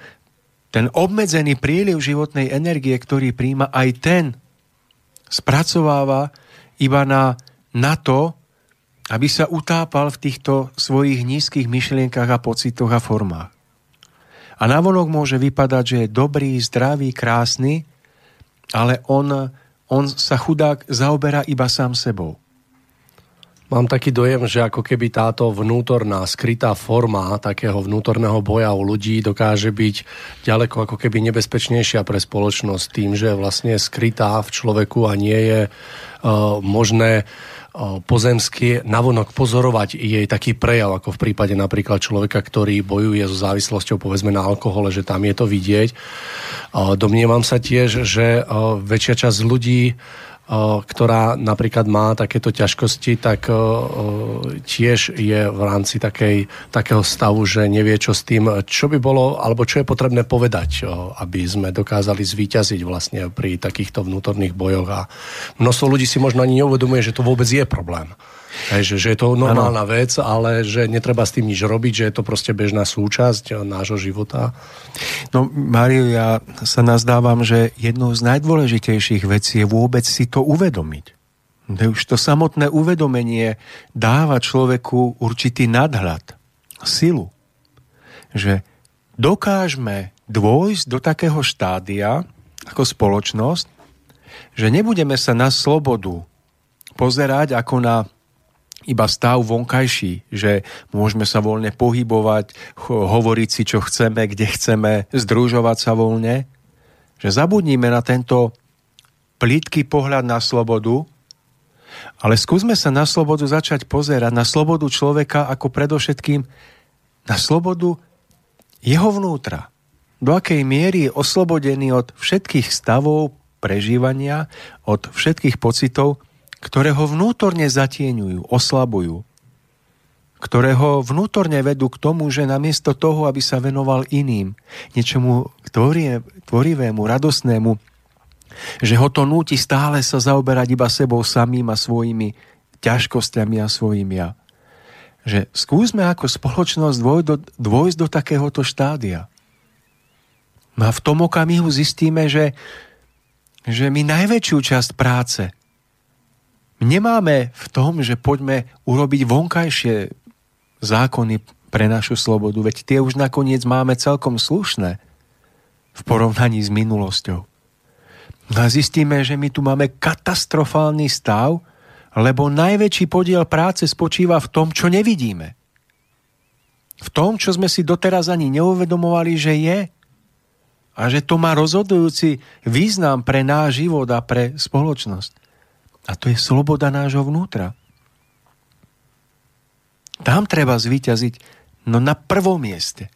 ten obmedzený príliv životnej energie, ktorý príjma, aj ten spracováva iba na, na to, aby sa utápal v týchto svojich nízkych myšlienkach a pocitoch a formách. A navonok môže vypadať, že je dobrý, zdravý, krásny, ale on, on sa chudák zaoberá iba sám sebou. Mám taký dojem, že ako keby táto vnútorná, skrytá forma takého vnútorného boja u ľudí dokáže byť ďaleko ako keby nebezpečnejšia pre spoločnosť tým, že vlastne je skrytá v človeku a nie je uh, možné pozemsky navonok pozorovať jej taký prejav, ako v prípade napríklad človeka, ktorý bojuje so závislosťou povedzme na alkohole, že tam je to vidieť. Domnievam sa tiež, že väčšia časť ľudí ktorá napríklad má takéto ťažkosti, tak tiež je v rámci takej, takého stavu, že nevie čo s tým, čo by bolo, alebo čo je potrebné povedať, aby sme dokázali zvíťaziť vlastne pri takýchto vnútorných bojoch. A množstvo ľudí si možno ani neuvedomuje, že to vôbec je problém. Hej, že, že je to normálna ano. vec, ale že netreba s tým nič robiť, že je to proste bežná súčasť eh, nášho života. No, Mário, ja sa nazdávam, že jednou z najdôležitejších vecí je vôbec si to uvedomiť. Už to samotné uvedomenie dáva človeku určitý nadhľad, silu. Že dokážeme dôjsť do takého štádia ako spoločnosť, že nebudeme sa na slobodu pozerať ako na iba stav vonkajší, že môžeme sa voľne pohybovať, hovoriť si, čo chceme, kde chceme, združovať sa voľne, že zabudníme na tento plítky pohľad na slobodu, ale skúsme sa na slobodu začať pozerať, na slobodu človeka ako predovšetkým na slobodu jeho vnútra. Do akej miery je oslobodený od všetkých stavov prežívania, od všetkých pocitov, ktoré ho vnútorne zatieňujú, oslabujú, ktoré ho vnútorne vedú k tomu, že namiesto toho, aby sa venoval iným, niečomu tvorivému, radosnému, že ho to núti stále sa zaoberať iba sebou samým a svojimi ťažkosťami a svojim ja. Že skúsme ako spoločnosť dvojsť do, dvojsť do takéhoto štádia. No a v tom okamihu zistíme, že, že my najväčšiu časť práce nemáme v tom, že poďme urobiť vonkajšie zákony pre našu slobodu, veď tie už nakoniec máme celkom slušné v porovnaní s minulosťou. No a zistíme, že my tu máme katastrofálny stav, lebo najväčší podiel práce spočíva v tom, čo nevidíme. V tom, čo sme si doteraz ani neuvedomovali, že je. A že to má rozhodujúci význam pre náš život a pre spoločnosť. A to je sloboda nášho vnútra. Tam treba zvíťaziť no na prvom mieste.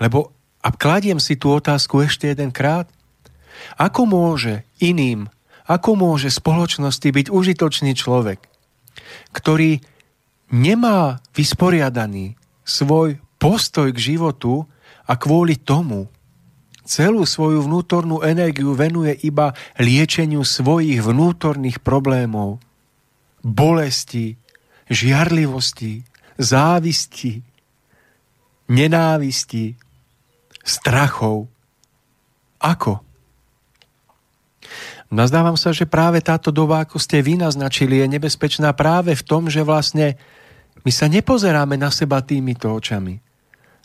Lebo, a kladiem si tú otázku ešte jedenkrát, ako môže iným, ako môže spoločnosti byť užitočný človek, ktorý nemá vysporiadaný svoj postoj k životu a kvôli tomu celú svoju vnútornú energiu venuje iba liečeniu svojich vnútorných problémov, bolesti, žiarlivosti, závisti, nenávisti, strachov, Ako? Nazdávam sa, že práve táto doba, ako ste vy je nebezpečná práve v tom, že vlastne my sa nepozeráme na seba týmito očami.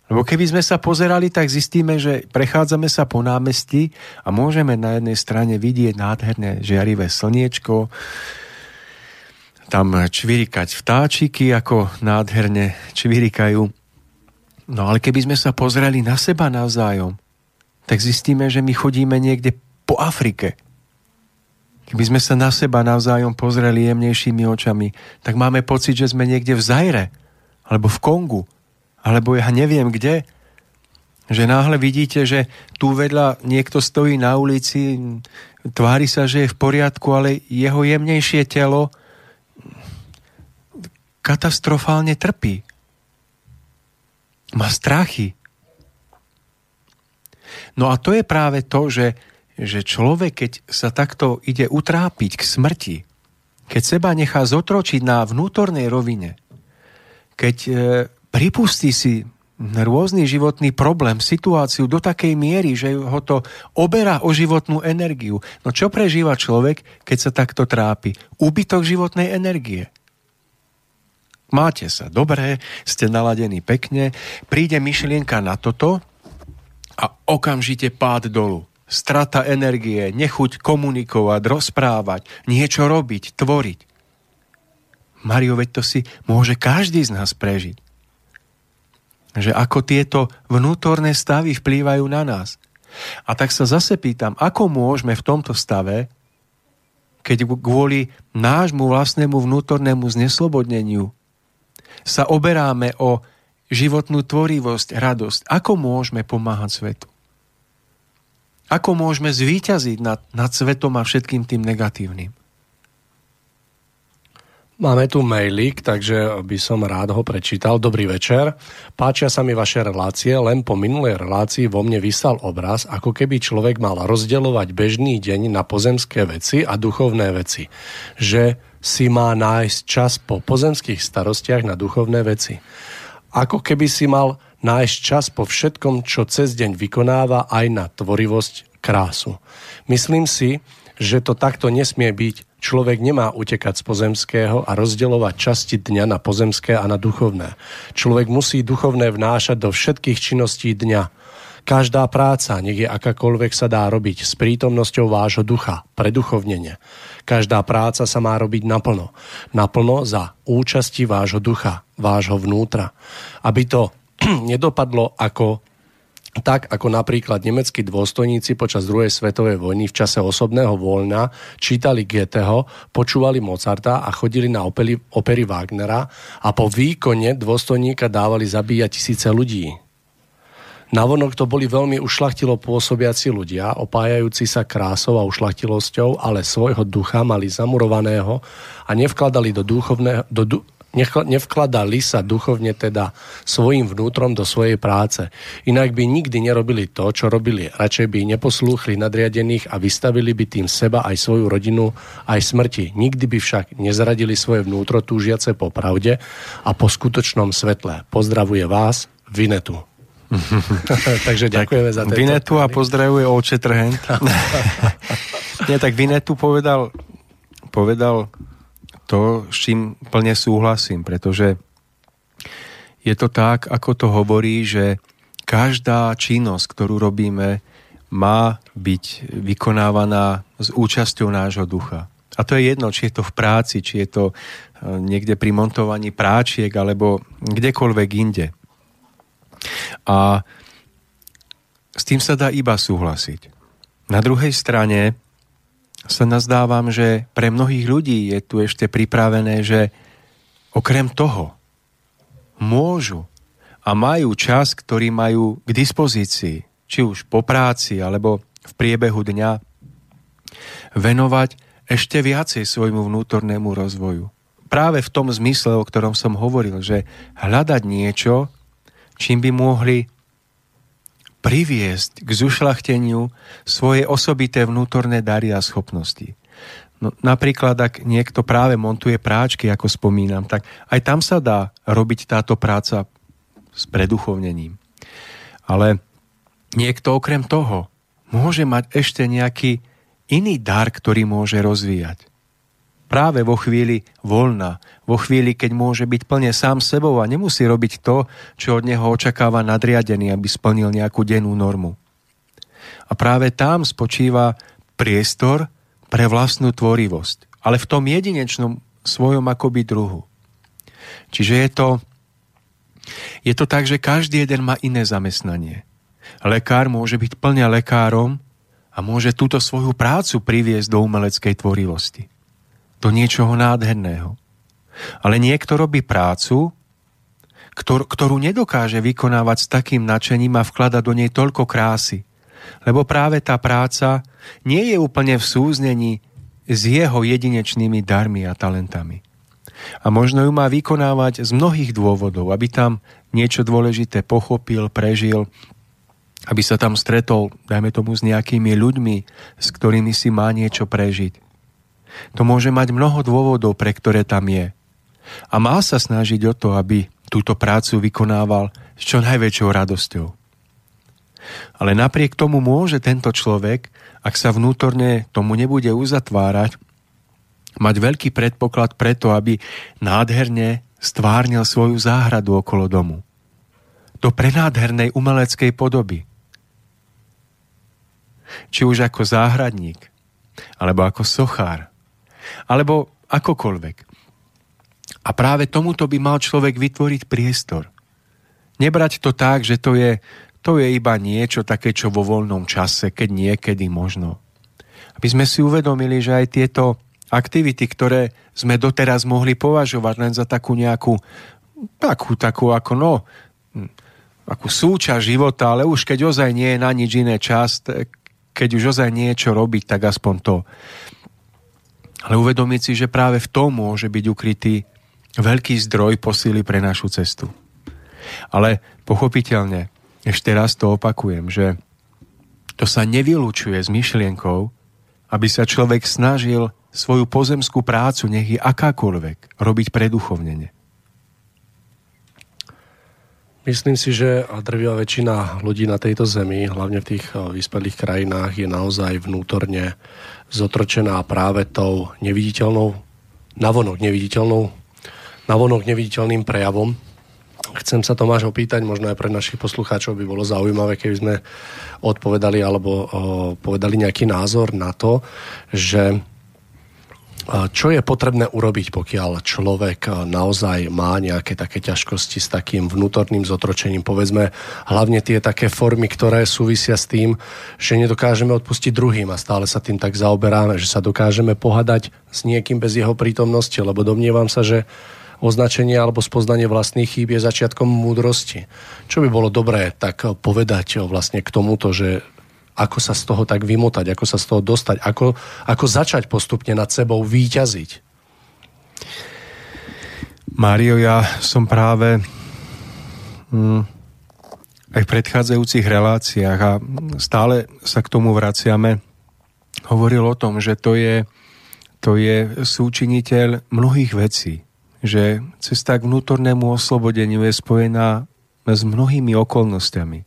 Lebo keby sme sa pozerali, tak zistíme, že prechádzame sa po námestí a môžeme na jednej strane vidieť nádherné žiarivé slniečko, tam čvirikať vtáčiky, ako nádherne čvirikajú. No ale keby sme sa pozreli na seba navzájom, tak zistíme, že my chodíme niekde po Afrike. Keby sme sa na seba navzájom pozreli jemnejšími očami, tak máme pocit, že sme niekde v Zajre, alebo v Kongu, alebo ja neviem kde, že náhle vidíte, že tu vedľa niekto stojí na ulici, tvári sa, že je v poriadku, ale jeho jemnejšie telo katastrofálne trpí. Má strachy. No a to je práve to, že, že človek, keď sa takto ide utrápiť k smrti, keď seba nechá zotročiť na vnútornej rovine, keď e, pripustí si rôzny životný problém, situáciu do takej miery, že ho to oberá o životnú energiu. No čo prežíva človek, keď sa takto trápi? Úbytok životnej energie. Máte sa dobré, ste naladení pekne, príde myšlienka na toto a okamžite pád dolu. Strata energie, nechuť komunikovať, rozprávať, niečo robiť, tvoriť. Mario, veď to si môže každý z nás prežiť že ako tieto vnútorné stavy vplývajú na nás. A tak sa zase pýtam, ako môžeme v tomto stave, keď kvôli nášmu vlastnému vnútornému zneslobodneniu sa oberáme o životnú tvorivosť, radosť, ako môžeme pomáhať svetu? Ako môžeme zvíťaziť nad, nad svetom a všetkým tým negatívnym? Máme tu mailík, takže by som rád ho prečítal. Dobrý večer. Páčia sa mi vaše relácie, len po minulej relácii vo mne vystal obraz, ako keby človek mal rozdeľovať bežný deň na pozemské veci a duchovné veci. Že si má nájsť čas po pozemských starostiach na duchovné veci. Ako keby si mal nájsť čas po všetkom, čo cez deň vykonáva aj na tvorivosť krásu. Myslím si, že to takto nesmie byť Človek nemá utekať z pozemského a rozdeľovať časti dňa na pozemské a na duchovné. Človek musí duchovné vnášať do všetkých činností dňa. Každá práca, nech je akákoľvek sa dá robiť s prítomnosťou vášho ducha, preduchovnenie. Každá práca sa má robiť naplno. Naplno za účasti vášho ducha, vášho vnútra. Aby to [clears throat] nedopadlo ako tak ako napríklad nemeckí dôstojníci počas druhej svetovej vojny v čase osobného voľna čítali Goetheho, počúvali Mozarta a chodili na opery, opery Wagnera a po výkone dôstojníka dávali zabíjať tisíce ľudí. Navonok to boli veľmi ušlachtilo pôsobiaci ľudia, opájajúci sa krásou a ušlachtilosťou, ale svojho ducha mali zamurovaného a nevkladali do, duchovného, do, nevkladali sa duchovne teda svojim vnútrom do svojej práce. Inak by nikdy nerobili to, čo robili. Radšej by neposlúchli nadriadených a vystavili by tým seba aj svoju rodinu aj smrti. Nikdy by však nezradili svoje vnútro túžiace po pravde a po skutočnom svetle. Pozdravuje vás, Vinetu. [laughs] Takže ďakujeme za tento. Vinetu a pozdravuje Olče Trhent. [laughs] Nie, tak Vinetu povedal, povedal to, s čím plne súhlasím, pretože je to tak, ako to hovorí, že každá činnosť, ktorú robíme, má byť vykonávaná s účasťou nášho ducha. A to je jedno, či je to v práci, či je to e, niekde pri montovaní práčiek, alebo kdekoľvek inde. A s tým sa dá iba súhlasiť. Na druhej strane sa nazdávam, že pre mnohých ľudí je tu ešte pripravené, že okrem toho môžu a majú čas, ktorý majú k dispozícii, či už po práci alebo v priebehu dňa, venovať ešte viacej svojmu vnútornému rozvoju. Práve v tom zmysle, o ktorom som hovoril, že hľadať niečo, čím by mohli priviesť k zušlachteniu svoje osobité vnútorné dary a schopnosti. No, napríklad, ak niekto práve montuje práčky, ako spomínam, tak aj tam sa dá robiť táto práca s preduchovnením. Ale niekto okrem toho môže mať ešte nejaký iný dar, ktorý môže rozvíjať. Práve vo chvíli voľna, vo chvíli, keď môže byť plne sám sebou a nemusí robiť to, čo od neho očakáva nadriadený, aby splnil nejakú dennú normu. A práve tam spočíva priestor pre vlastnú tvorivosť, ale v tom jedinečnom svojom akoby druhu. Čiže je to, je to tak, že každý jeden má iné zamestnanie. Lekár môže byť plne lekárom a môže túto svoju prácu priviesť do umeleckej tvorivosti. Do niečoho nádherného. Ale niekto robí prácu, ktor- ktorú nedokáže vykonávať s takým nadšením a vklada do nej toľko krásy. Lebo práve tá práca nie je úplne v súznení s jeho jedinečnými darmi a talentami. A možno ju má vykonávať z mnohých dôvodov, aby tam niečo dôležité pochopil, prežil, aby sa tam stretol, dajme tomu, s nejakými ľuďmi, s ktorými si má niečo prežiť. To môže mať mnoho dôvodov, pre ktoré tam je. A má sa snažiť o to, aby túto prácu vykonával s čo najväčšou radosťou. Ale napriek tomu môže tento človek, ak sa vnútorne tomu nebude uzatvárať, mať veľký predpoklad preto, aby nádherne stvárnil svoju záhradu okolo domu. Do prenádhernej umeleckej podoby či už ako záhradník, alebo ako sochár, alebo akokoľvek. A práve tomuto by mal človek vytvoriť priestor. Nebrať to tak, že to je, to je iba niečo také, čo vo voľnom čase, keď niekedy možno. Aby sme si uvedomili, že aj tieto aktivity, ktoré sme doteraz mohli považovať len za takú nejakú, takú, takú ako no, akú súčasť života, ale už keď ozaj nie je na nič iné čas, keď už ozaj niečo robiť, tak aspoň to. Ale uvedomiť si, že práve v tom môže byť ukrytý veľký zdroj posily pre našu cestu. Ale pochopiteľne, ešte raz to opakujem, že to sa nevylučuje s myšlienkou, aby sa človek snažil svoju pozemskú prácu, nech je akákoľvek, robiť preduchovnene. Myslím si, že drvivá väčšina ľudí na tejto zemi, hlavne v tých eh, vyspelých krajinách, je naozaj vnútorne zotročená práve tou neviditeľnou, navonok neviditeľnou, navonok neviditeľným prejavom. Chcem sa Tomáš opýtať, možno aj pre našich poslucháčov by bolo zaujímavé, keby sme odpovedali alebo o, povedali nejaký názor na to, že čo je potrebné urobiť, pokiaľ človek naozaj má nejaké také ťažkosti s takým vnútorným zotročením? Povedzme, hlavne tie také formy, ktoré súvisia s tým, že nedokážeme odpustiť druhým a stále sa tým tak zaoberáme, že sa dokážeme pohadať s niekým bez jeho prítomnosti, lebo domnievam sa, že označenie alebo spoznanie vlastných chýb je začiatkom múdrosti. Čo by bolo dobré tak povedať vlastne k tomuto, že ako sa z toho tak vymotať, ako sa z toho dostať, ako, ako začať postupne nad sebou výťaziť. Mário, ja som práve hm, aj v predchádzajúcich reláciách a stále sa k tomu vraciame, hovoril o tom, že to je, to je súčiniteľ mnohých vecí. Že cesta k vnútornému oslobodeniu je spojená s mnohými okolnostiami.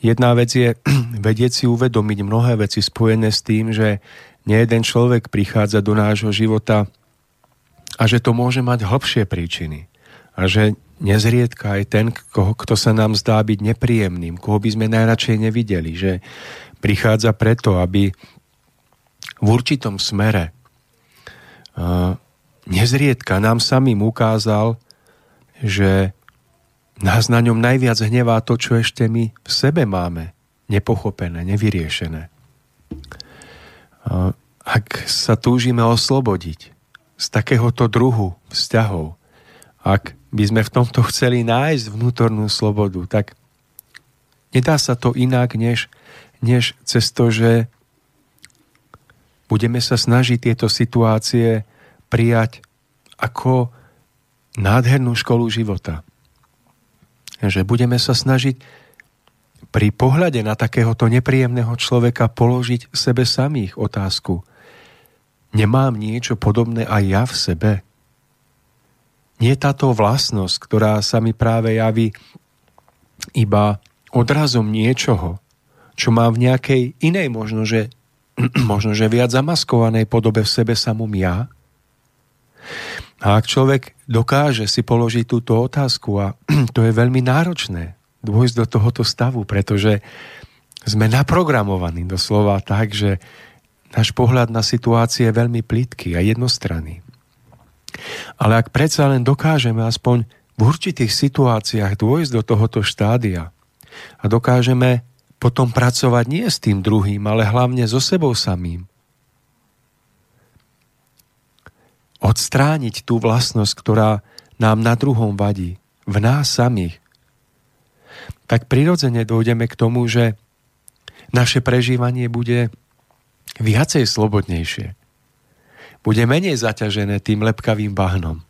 Jedna vec je [clears throat] vedieť si uvedomiť mnohé veci spojené s tým, že nejeden človek prichádza do nášho života a že to môže mať hlbšie príčiny. A že nezriedka aj ten, koho, kto sa nám zdá byť nepríjemným, koho by sme najradšej nevideli, že prichádza preto, aby v určitom smere uh, nezriedka nám samým ukázal, že nás na ňom najviac hnevá to, čo ešte my v sebe máme nepochopené, nevyriešené. Ak sa túžime oslobodiť z takéhoto druhu vzťahov, ak by sme v tomto chceli nájsť vnútornú slobodu, tak nedá sa to inak, než, než cez to, že budeme sa snažiť tieto situácie prijať ako nádhernú školu života že budeme sa snažiť pri pohľade na takéhoto nepríjemného človeka položiť sebe samých otázku. Nemám niečo podobné aj ja v sebe? Nie táto vlastnosť, ktorá sa mi práve javí iba odrazom niečoho, čo mám v nejakej inej, možno že, [clears throat] možno, že viac zamaskovanej podobe v sebe samom ja. A ak človek dokáže si položiť túto otázku, a [clears throat] to je veľmi náročné, dôjsť do tohoto stavu, pretože sme naprogramovaní doslova tak, že náš pohľad na situácie je veľmi plitký a jednostranný. Ale ak predsa len dokážeme aspoň v určitých situáciách dôjsť do tohoto štádia a dokážeme potom pracovať nie s tým druhým, ale hlavne so sebou samým. Odstrániť tú vlastnosť, ktorá nám na druhom vadí, v nás samých, tak prirodzene dojdeme k tomu, že naše prežívanie bude viacej slobodnejšie. Bude menej zaťažené tým lepkavým bahnom.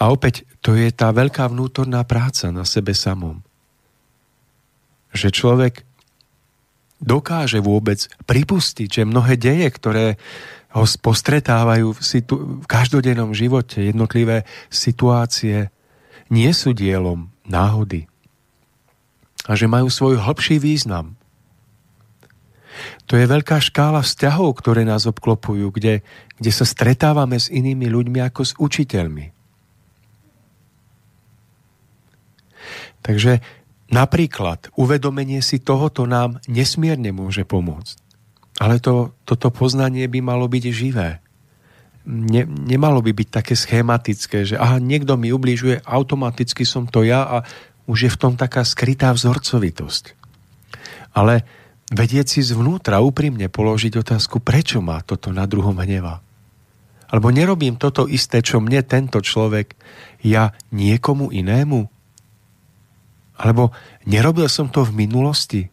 A opäť, to je tá veľká vnútorná práca na sebe samom. Že človek dokáže vôbec pripustiť, že mnohé deje, ktoré ho postretávajú v, situ- v každodennom živote, jednotlivé situácie, nie sú dielom náhody. A že majú svoj hlbší význam. To je veľká škála vzťahov, ktoré nás obklopujú, kde, kde sa stretávame s inými ľuďmi ako s učiteľmi. Takže napríklad uvedomenie si tohoto nám nesmierne môže pomôcť. Ale to, toto poznanie by malo byť živé. Ne, nemalo by byť také schematické, že aha, niekto mi ubližuje, automaticky som to ja a už je v tom taká skrytá vzorcovitosť. Ale vedieť si zvnútra úprimne položiť otázku, prečo má toto na druhom hneva. Alebo nerobím toto isté, čo mne tento človek, ja niekomu inému. Alebo nerobil som to v minulosti.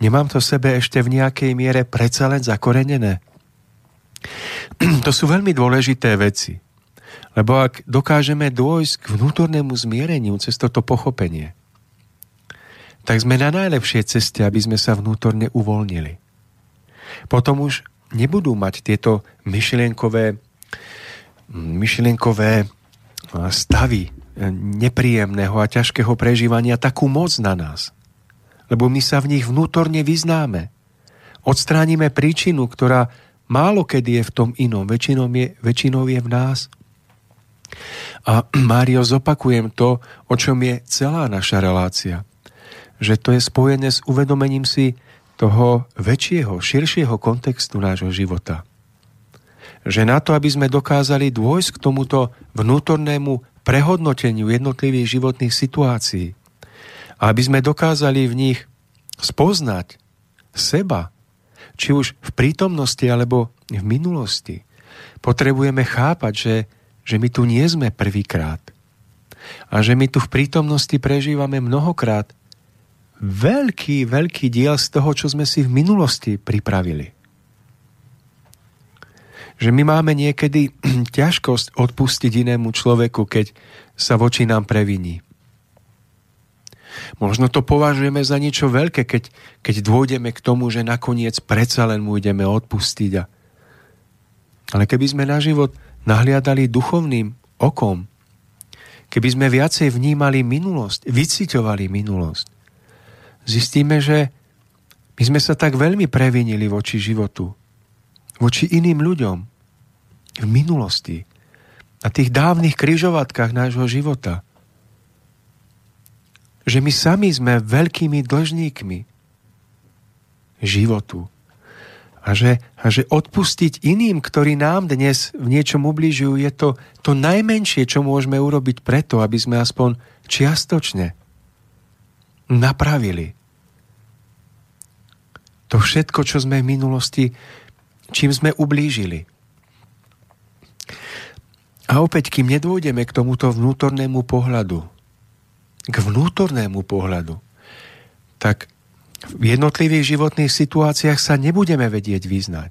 Nemám to sebe ešte v nejakej miere predsa len zakorenené. [clears throat] To sú veľmi dôležité veci. Lebo ak dokážeme dôjsť k vnútornému zmiereniu cez toto pochopenie, tak sme na najlepšej ceste, aby sme sa vnútorne uvoľnili. Potom už nebudú mať tieto myšlienkové, myšlienkové stavy nepríjemného a ťažkého prežívania takú moc na nás. Lebo my sa v nich vnútorne vyznáme. Odstránime príčinu, ktorá málo kedy je v tom inom, väčšinou je, väčšinou je v nás. A [clears throat] Mário, zopakujem to, o čom je celá naša relácia že to je spojené s uvedomením si toho väčšieho, širšieho kontextu nášho života. Že na to, aby sme dokázali dôjsť k tomuto vnútornému prehodnoteniu jednotlivých životných situácií aby sme dokázali v nich spoznať seba, či už v prítomnosti alebo v minulosti, potrebujeme chápať, že, že my tu nie sme prvýkrát a že my tu v prítomnosti prežívame mnohokrát veľký, veľký diel z toho, čo sme si v minulosti pripravili. Že my máme niekedy [clears throat] ťažkosť odpustiť inému človeku, keď sa voči nám previní. Možno to považujeme za niečo veľké, keď, keď dôjdeme k tomu, že nakoniec predsa len mu ideme odpustiť. A... Ale keby sme na život nahliadali duchovným okom, keby sme viacej vnímali minulosť, vyciťovali minulosť, zistíme, že my sme sa tak veľmi previnili voči životu, voči iným ľuďom v minulosti, na tých dávnych kryžovatkách nášho života, že my sami sme veľkými dlžníkmi životu. A že, a že odpustiť iným, ktorí nám dnes v niečom ubližujú, je to, to najmenšie, čo môžeme urobiť preto, aby sme aspoň čiastočne napravili to všetko, čo sme v minulosti, čím sme ublížili. A opäť, kým nedôjdeme k tomuto vnútornému pohľadu, k vnútornému pohľadu, tak v jednotlivých životných situáciách sa nebudeme vedieť vyznať.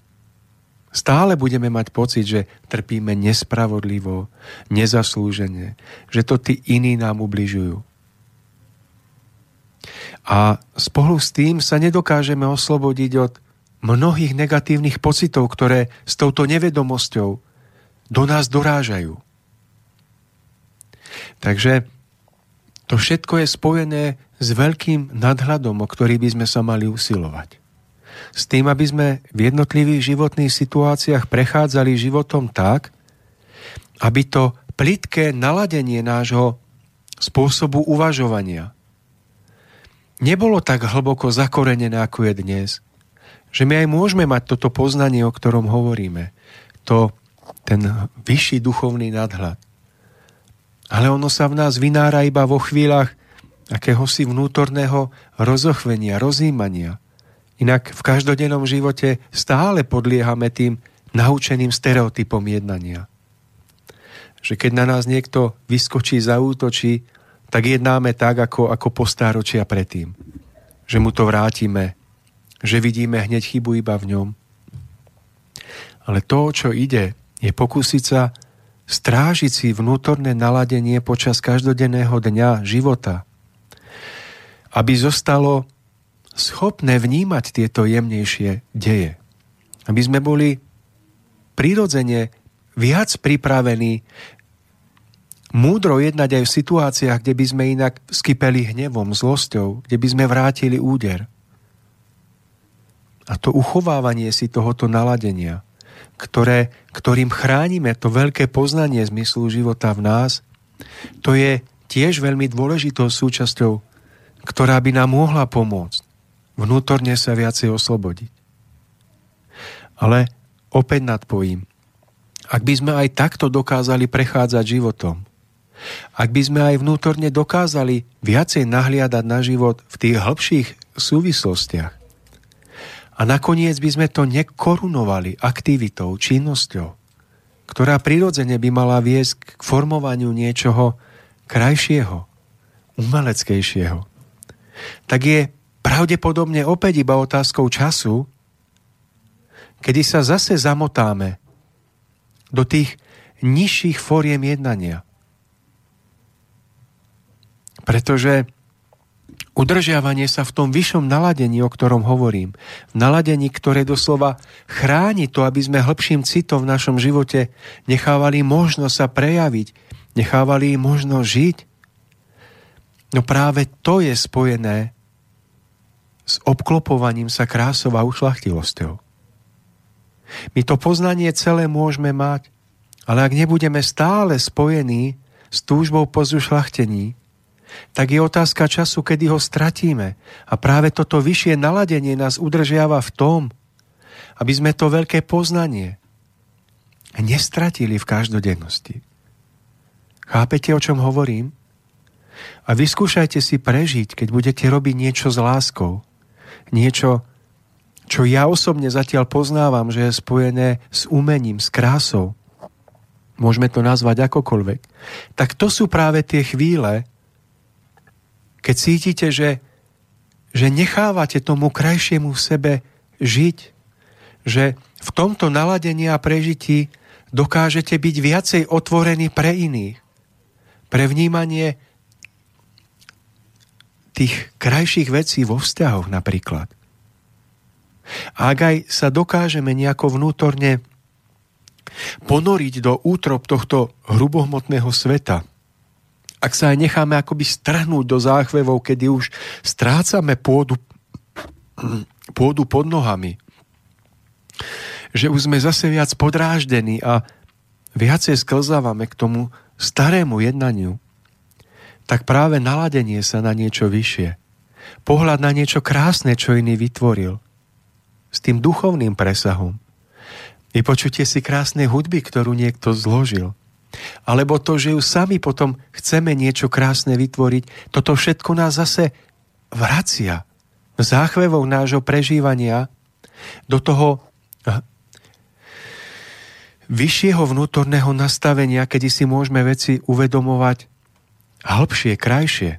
Stále budeme mať pocit, že trpíme nespravodlivo, nezaslúžene, že to tí iní nám ubližujú. A spolu s tým sa nedokážeme oslobodiť od mnohých negatívnych pocitov, ktoré s touto nevedomosťou do nás dorážajú. Takže to všetko je spojené s veľkým nadhľadom, o ktorý by sme sa mali usilovať. S tým, aby sme v jednotlivých životných situáciách prechádzali životom tak, aby to plitké naladenie nášho spôsobu uvažovania nebolo tak hlboko zakorenené, ako je dnes. Že my aj môžeme mať toto poznanie, o ktorom hovoríme. To, ten vyšší duchovný nadhľad. Ale ono sa v nás vynára iba vo chvíľach akéhosi vnútorného rozochvenia, rozímania. Inak v každodennom živote stále podliehame tým naučeným stereotypom jednania. Že keď na nás niekto vyskočí, zaútočí, tak jednáme tak, ako, ako po stáročia predtým. Že mu to vrátime, že vidíme hneď chybu iba v ňom. Ale to, čo ide, je pokúsiť sa strážiť si vnútorné naladenie počas každodenného dňa života, aby zostalo schopné vnímať tieto jemnejšie deje. Aby sme boli prirodzene viac pripravení múdro jednať aj v situáciách, kde by sme inak skypeli hnevom, zlosťou, kde by sme vrátili úder. A to uchovávanie si tohoto naladenia, ktoré, ktorým chránime to veľké poznanie zmyslu života v nás, to je tiež veľmi dôležitou súčasťou ktorá by nám mohla pomôcť vnútorne sa viacej oslobodiť. Ale opäť nadpojím, ak by sme aj takto dokázali prechádzať životom, ak by sme aj vnútorne dokázali viacej nahliadať na život v tých hĺbších súvislostiach a nakoniec by sme to nekorunovali aktivitou, činnosťou, ktorá prirodzene by mala viesť k formovaniu niečoho krajšieho, umeleckejšieho, tak je pravdepodobne opäť iba otázkou času, kedy sa zase zamotáme do tých nižších fóriem jednania. Pretože udržiavanie sa v tom vyššom naladení, o ktorom hovorím, v naladení, ktoré doslova chráni to, aby sme hĺbším citom v našom živote nechávali možnosť sa prejaviť, nechávali možnosť žiť, No práve to je spojené s obklopovaním sa krásou a ušlachtilosťou. My to poznanie celé môžeme mať, ale ak nebudeme stále spojení s túžbou po zušlachtení, tak je otázka času, kedy ho stratíme. A práve toto vyššie naladenie nás udržiava v tom, aby sme to veľké poznanie nestratili v každodennosti. Chápete, o čom hovorím? A vyskúšajte si prežiť, keď budete robiť niečo s láskou. Niečo, čo ja osobne zatiaľ poznávam, že je spojené s umením, s krásou. Môžeme to nazvať akokoľvek. Tak to sú práve tie chvíle, keď cítite, že, že nechávate tomu krajšiemu v sebe žiť. Že v tomto naladení a prežití dokážete byť viacej otvorení pre iných. Pre vnímanie tých krajších vecí vo vzťahoch napríklad. A ak aj sa dokážeme nejako vnútorne ponoriť do útrop tohto hrubohmotného sveta, ak sa aj necháme akoby strhnúť do záchvevov, kedy už strácame pôdu, pôdu pod nohami, že už sme zase viac podráždení a viacej sklzávame k tomu starému jednaniu, tak práve naladenie sa na niečo vyššie, pohľad na niečo krásne, čo iný vytvoril, s tým duchovným presahom, vypočutie si krásnej hudby, ktorú niekto zložil, alebo to, že ju sami potom chceme niečo krásne vytvoriť, toto všetko nás zase vracia záchvevou nášho prežívania do toho eh, vyššieho vnútorného nastavenia, kedy si môžeme veci uvedomovať hĺbšie, krajšie.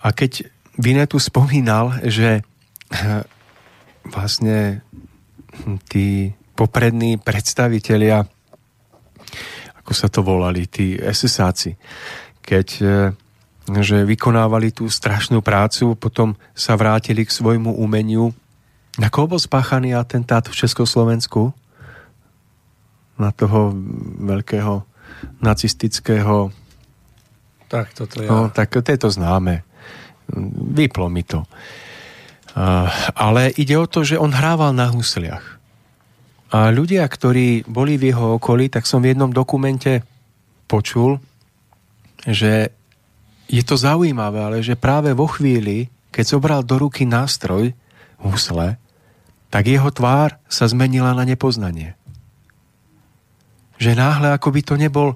A keď Vinetu spomínal, že eh, vlastne tí poprední predstavitelia, ako sa to volali, tí SSáci, keď eh, že vykonávali tú strašnú prácu, potom sa vrátili k svojmu umeniu. Na koho bol spáchaný atentát v Československu? Na toho veľkého nacistického Tak toto ja. No, tak to je to známe. Vyplo mi to. Uh, ale ide o to, že on hrával na husliach. A ľudia, ktorí boli v jeho okolí, tak som v jednom dokumente počul, že je to zaujímavé, ale že práve vo chvíli, keď zobral do ruky nástroj, husle, tak jeho tvár sa zmenila na nepoznanie. Že náhle ako by to nebol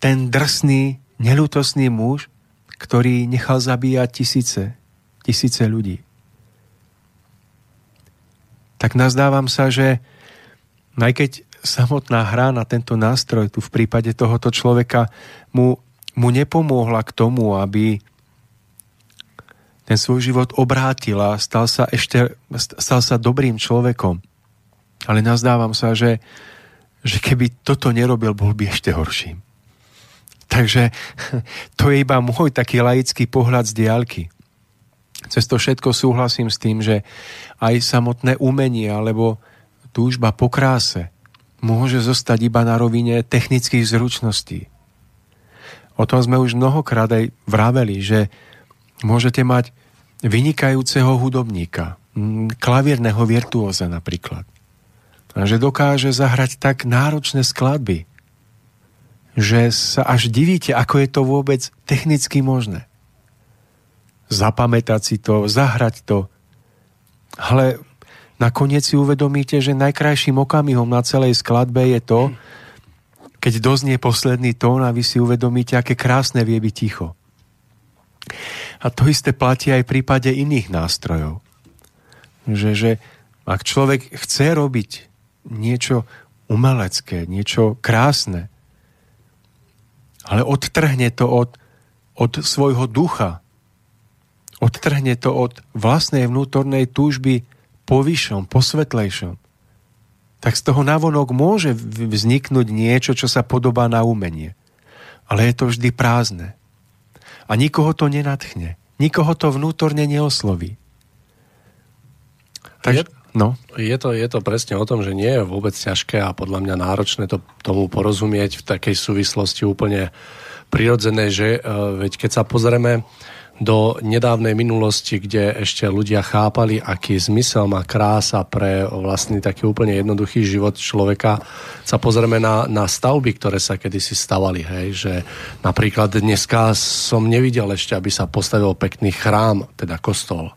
ten drsný, nelutosný muž, ktorý nechal zabíjať tisíce, tisíce ľudí. Tak nazdávam sa, že aj keď samotná hra na tento nástroj tu v prípade tohoto človeka mu, mu nepomôhla k tomu, aby ten svoj život obrátil a stal sa ešte stal sa dobrým človekom. Ale nazdávam sa, že, že keby toto nerobil, bol by ešte horším. Takže [laughs] to je iba môj taký laický pohľad z diálky. Cez to všetko súhlasím s tým, že aj samotné umenie alebo túžba po kráse môže zostať iba na rovine technických zručností. O tom sme už mnohokrát aj vraveli, že môžete mať vynikajúceho hudobníka, klavírneho virtuóza napríklad. A že dokáže zahrať tak náročné skladby, že sa až divíte, ako je to vôbec technicky možné. Zapamätať si to, zahrať to. Ale nakoniec si uvedomíte, že najkrajším okamihom na celej skladbe je to, keď doznie posledný tón a vy si uvedomíte, aké krásne vie byť ticho. A to isté platí aj v prípade iných nástrojov. Že, že ak človek chce robiť niečo umelecké, niečo krásne, ale odtrhne to od, od svojho ducha, odtrhne to od vlastnej vnútornej túžby po vyššom, po svetlejšom, tak z toho navonok môže vzniknúť niečo, čo sa podobá na umenie. Ale je to vždy prázdne a nikoho to nenatchne. Nikoho to vnútorne neosloví. Tak, je, no. je, to, je to presne o tom, že nie je vôbec ťažké a podľa mňa náročné to tomu porozumieť v takej súvislosti úplne prirodzené, že uh, veď keď sa pozrieme do nedávnej minulosti, kde ešte ľudia chápali, aký zmysel má krása pre vlastný taký úplne jednoduchý život človeka, sa pozrieme na, na stavby, ktoré sa kedysi stavali. Hej, že napríklad dneska som nevidel ešte, aby sa postavil pekný chrám, teda kostol.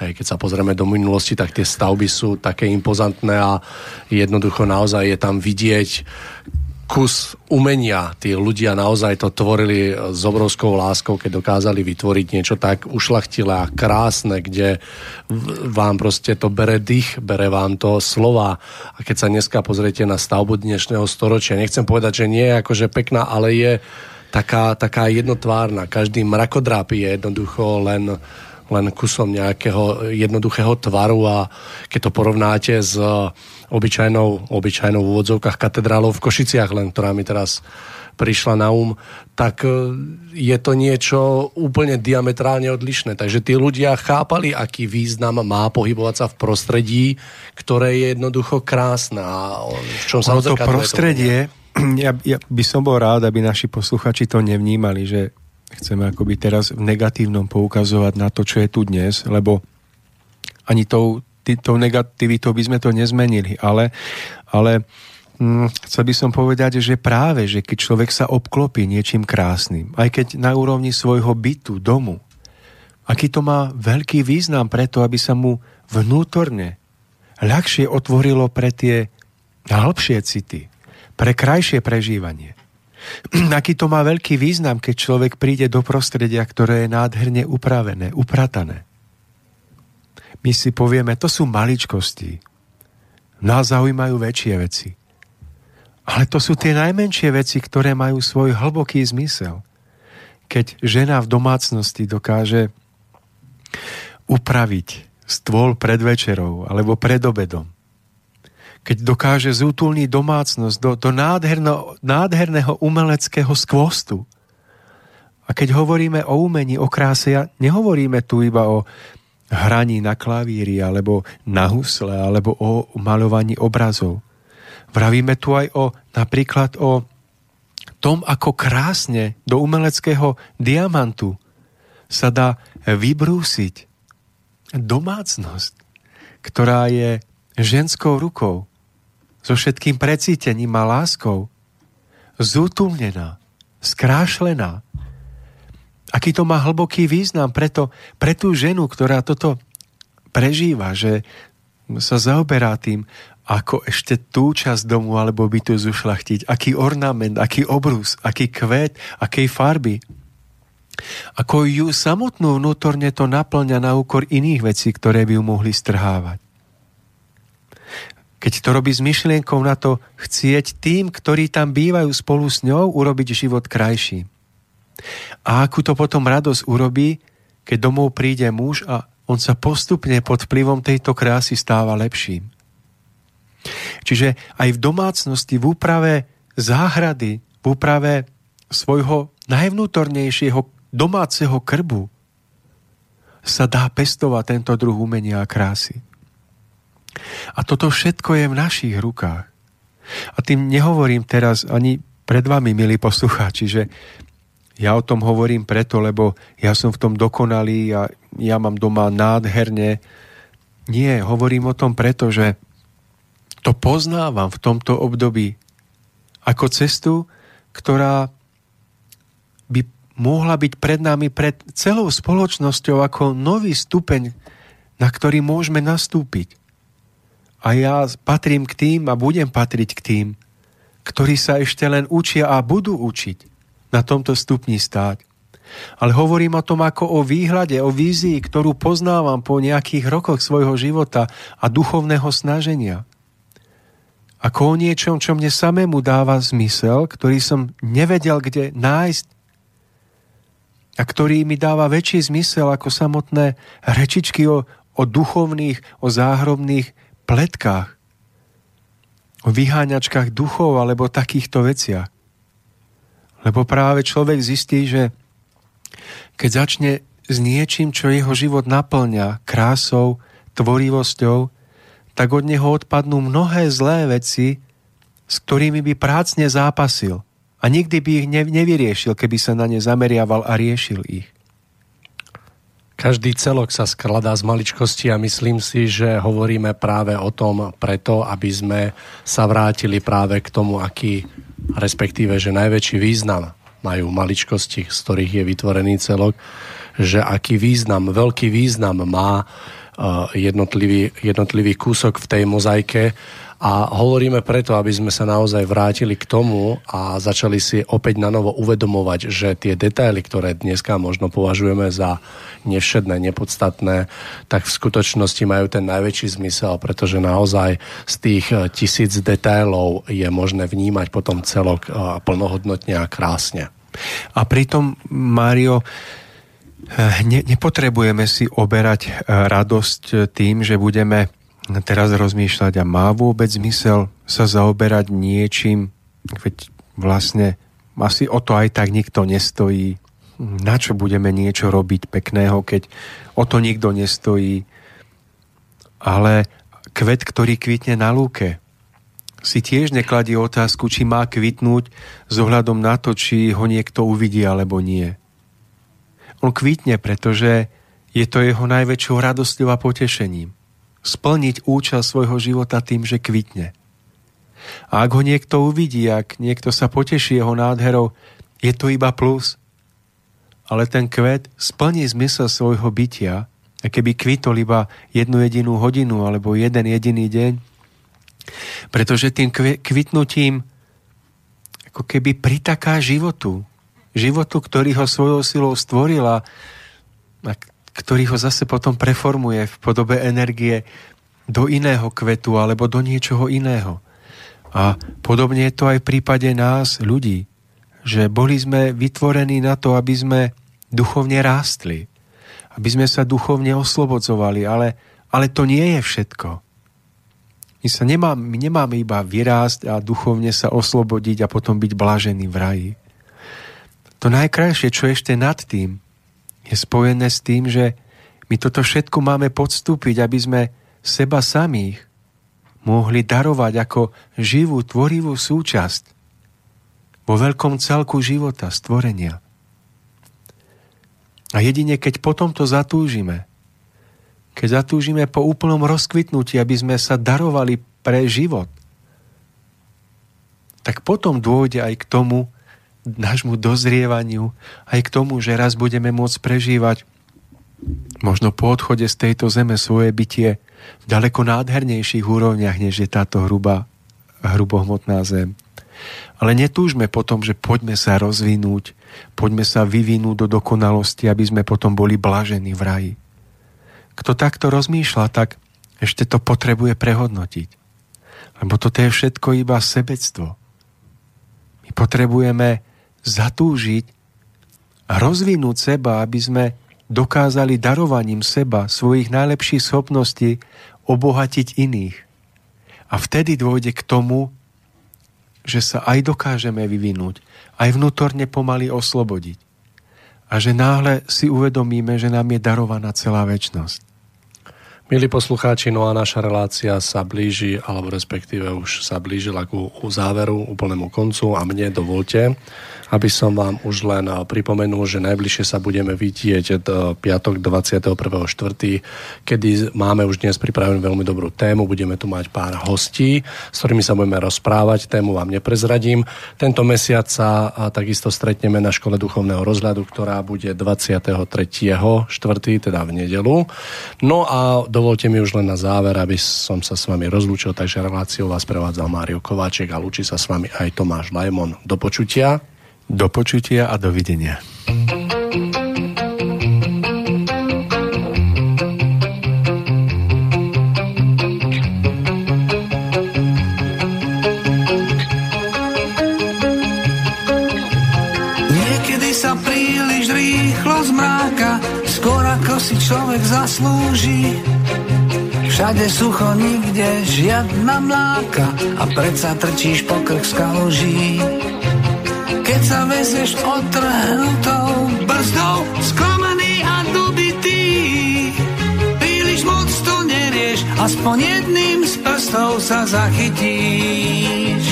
Hej, keď sa pozrieme do minulosti, tak tie stavby sú také impozantné a jednoducho naozaj je tam vidieť kus umenia. Tí ľudia naozaj to tvorili s obrovskou láskou, keď dokázali vytvoriť niečo tak ušlachtilé a krásne, kde vám proste to bere dých, bere vám to slova. A keď sa dneska pozriete na stavbu dnešného storočia, nechcem povedať, že nie je akože pekná, ale je taká, taká jednotvárna. Každý mrakodráp je jednoducho len len kusom nejakého jednoduchého tvaru a keď to porovnáte s obyčajnou, obyčajnou v úvodzovkách katedrálou v Košiciach, len ktorá mi teraz prišla na um, tak e, je to niečo úplne diametrálne odlišné. Takže tí ľudia chápali, aký význam má pohybovať sa v prostredí, ktoré je jednoducho krásne. A v čom sa to prostredie, [clears throat] ja, ja by som bol rád, aby naši posluchači to nevnímali, že chceme akoby teraz v negatívnom poukazovať na to, čo je tu dnes, lebo ani tou tou negativitou by sme to nezmenili, ale, ale hm, chcel by som povedať, že práve, že keď človek sa obklopí niečím krásnym, aj keď na úrovni svojho bytu, domu, aký to má veľký význam preto, aby sa mu vnútorne ľahšie otvorilo pre tie hĺbšie city, pre krajšie prežívanie. [clears throat] Aký to má veľký význam, keď človek príde do prostredia, ktoré je nádherne upravené, upratané my si povieme, to sú maličkosti. Nás zaujímajú väčšie veci. Ale to sú tie najmenšie veci, ktoré majú svoj hlboký zmysel. Keď žena v domácnosti dokáže upraviť stôl pred večerou alebo pred obedom, keď dokáže zútulniť domácnosť do, do nádherno, nádherného umeleckého skvostu. A keď hovoríme o umení, o kráse, nehovoríme tu iba o hraní na klavíri, alebo na husle, alebo o malovaní obrazov. Vravíme tu aj o napríklad o tom, ako krásne do umeleckého diamantu sa dá vybrúsiť domácnosť, ktorá je ženskou rukou, so všetkým precítením a láskou, zútumnená, skrášlená. Aký to má hlboký význam preto, pre tú ženu, ktorá toto prežíva, že sa zaoberá tým, ako ešte tú časť domu alebo bytu zušlachtiť, aký ornament, aký obrus, aký kvet, akej farby. Ako ju samotnú vnútorne to naplňa na úkor iných vecí, ktoré by ju mohli strhávať. Keď to robí s myšlienkou na to chcieť tým, ktorí tam bývajú spolu s ňou, urobiť život krajší. A akú to potom radosť urobí, keď domov príde muž a on sa postupne pod vplyvom tejto krásy stáva lepším. Čiže aj v domácnosti, v úprave záhrady, v úprave svojho najvnútornejšieho domáceho krbu sa dá pestovať tento druh umenia a krásy. A toto všetko je v našich rukách. A tým nehovorím teraz ani pred vami, milí poslucháči, že ja o tom hovorím preto, lebo ja som v tom dokonalý a ja mám doma nádherne. Nie, hovorím o tom preto, že to poznávam v tomto období ako cestu, ktorá by mohla byť pred nami, pred celou spoločnosťou ako nový stupeň, na ktorý môžeme nastúpiť. A ja patrím k tým a budem patriť k tým, ktorí sa ešte len učia a budú učiť na tomto stupni stáť. Ale hovorím o tom ako o výhľade, o vízii, ktorú poznávam po nejakých rokoch svojho života a duchovného snaženia ako o niečom, čo mne samému dáva zmysel, ktorý som nevedel, kde nájsť a ktorý mi dáva väčší zmysel ako samotné rečičky o, o duchovných, o záhrobných pletkách, o vyháňačkách duchov alebo takýchto veciach. Lebo práve človek zistí, že keď začne s niečím, čo jeho život naplňa krásou, tvorivosťou, tak od neho odpadnú mnohé zlé veci, s ktorými by prácne zápasil a nikdy by ich nevyriešil, keby sa na ne zameriaval a riešil ich. Každý celok sa skladá z maličkosti a myslím si, že hovoríme práve o tom preto, aby sme sa vrátili práve k tomu, aký, respektíve, že najväčší význam majú maličkosti, z ktorých je vytvorený celok, že aký význam, veľký význam má jednotlivý, jednotlivý kúsok v tej mozaike a hovoríme preto, aby sme sa naozaj vrátili k tomu a začali si opäť na novo uvedomovať, že tie detaily, ktoré dneska možno považujeme za nevšedné, nepodstatné, tak v skutočnosti majú ten najväčší zmysel, pretože naozaj z tých tisíc detailov je možné vnímať potom celok eh, plnohodnotne a krásne. A pritom, Mário, Eh, ne, nepotrebujeme si oberať eh, radosť tým, že budeme teraz rozmýšľať a má vôbec zmysel sa zaoberať niečím, veď vlastne asi o to aj tak nikto nestojí. Na čo budeme niečo robiť pekného, keď o to nikto nestojí. Ale kvet, ktorý kvitne na lúke, si tiež nekladie otázku, či má kvitnúť s ohľadom na to, či ho niekto uvidí alebo nie on kvitne, pretože je to jeho najväčšou radosťou a potešením. Splniť účel svojho života tým, že kvitne. A ak ho niekto uvidí, ak niekto sa poteší jeho nádherou, je to iba plus. Ale ten kvet splní zmysel svojho bytia, a keby kvitol iba jednu jedinú hodinu alebo jeden jediný deň, pretože tým kvitnutím ako keby pritaká životu, životu, ktorý ho svojou silou stvorila a ktorý ho zase potom preformuje v podobe energie do iného kvetu alebo do niečoho iného. A podobne je to aj v prípade nás, ľudí, že boli sme vytvorení na to, aby sme duchovne rástli, aby sme sa duchovne oslobodzovali, ale, ale to nie je všetko. My, sa nemá, my nemáme iba vyrásť a duchovne sa oslobodiť a potom byť blažený v raji. To najkrajšie, čo ešte nad tým, je spojené s tým, že my toto všetko máme podstúpiť, aby sme seba samých mohli darovať ako živú, tvorivú súčasť vo veľkom celku života, stvorenia. A jedine keď potom to zatúžime, keď zatúžime po úplnom rozkvitnutí, aby sme sa darovali pre život, tak potom dôjde aj k tomu nášmu dozrievaniu, aj k tomu, že raz budeme môcť prežívať možno po odchode z tejto zeme svoje bytie v ďaleko nádhernejších úrovniach, než je táto hrubá, hrubohmotná zem. Ale netúžme potom, že poďme sa rozvinúť, poďme sa vyvinúť do dokonalosti, aby sme potom boli blažení v raji. Kto takto rozmýšľa, tak ešte to potrebuje prehodnotiť. Lebo toto je všetko iba sebectvo. My potrebujeme zatúžiť rozvinúť seba, aby sme dokázali darovaním seba, svojich najlepších schopností obohatiť iných. A vtedy dôjde k tomu, že sa aj dokážeme vyvinúť, aj vnútorne pomaly oslobodiť. A že náhle si uvedomíme, že nám je darovaná celá väčnosť. Milí poslucháči, no a naša relácia sa blíži, alebo respektíve už sa blížila ku, záveru, úplnému koncu a mne dovolte, aby som vám už len pripomenul, že najbližšie sa budeme vidieť do piatok 21.4., kedy máme už dnes pripravenú veľmi dobrú tému, budeme tu mať pár hostí, s ktorými sa budeme rozprávať, tému vám neprezradím. Tento mesiac sa takisto stretneme na škole duchovného rozhľadu, ktorá bude 23.4., teda v nedelu. No a dovolte mi už len na záver, aby som sa s vami rozlúčil, takže reláciu vás prevádzal Mário Kováček a lúči sa s vami aj Tomáš Lajmon. Do počutia. Do počutia a dovidenia. Niekedy sa príliš rýchlo zmráka, skôr ako si človek zaslúži. Všade sucho, nikde žiadna mláka a predsa trčíš pokrk z kaluží. Keď sa vezeš otrhnutou brzdou, sklamaný a dobitý, príliš moc to nerieš, aspoň jedným z prstov sa zachytíš.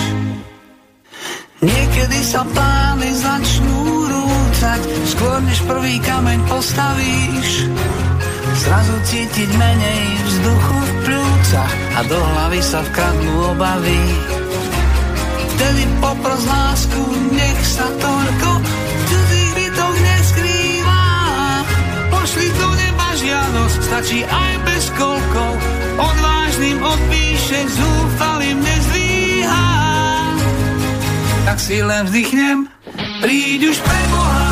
Niekedy sa plány začnú rúcať, skôr než prvý kameň postavíš. Zrazu cítiť menej vzduchu v plúcach a do hlavy sa vkradnú obavy. Vtedy popros lásku, nech sa toľko cudzích bytoch neskrýva. Pošli do neba žiadosť, stačí aj bez kolkov, odvážnym odpíše, zúfalým nezdvíha. Tak si len vzdychnem, príď už pre Boha,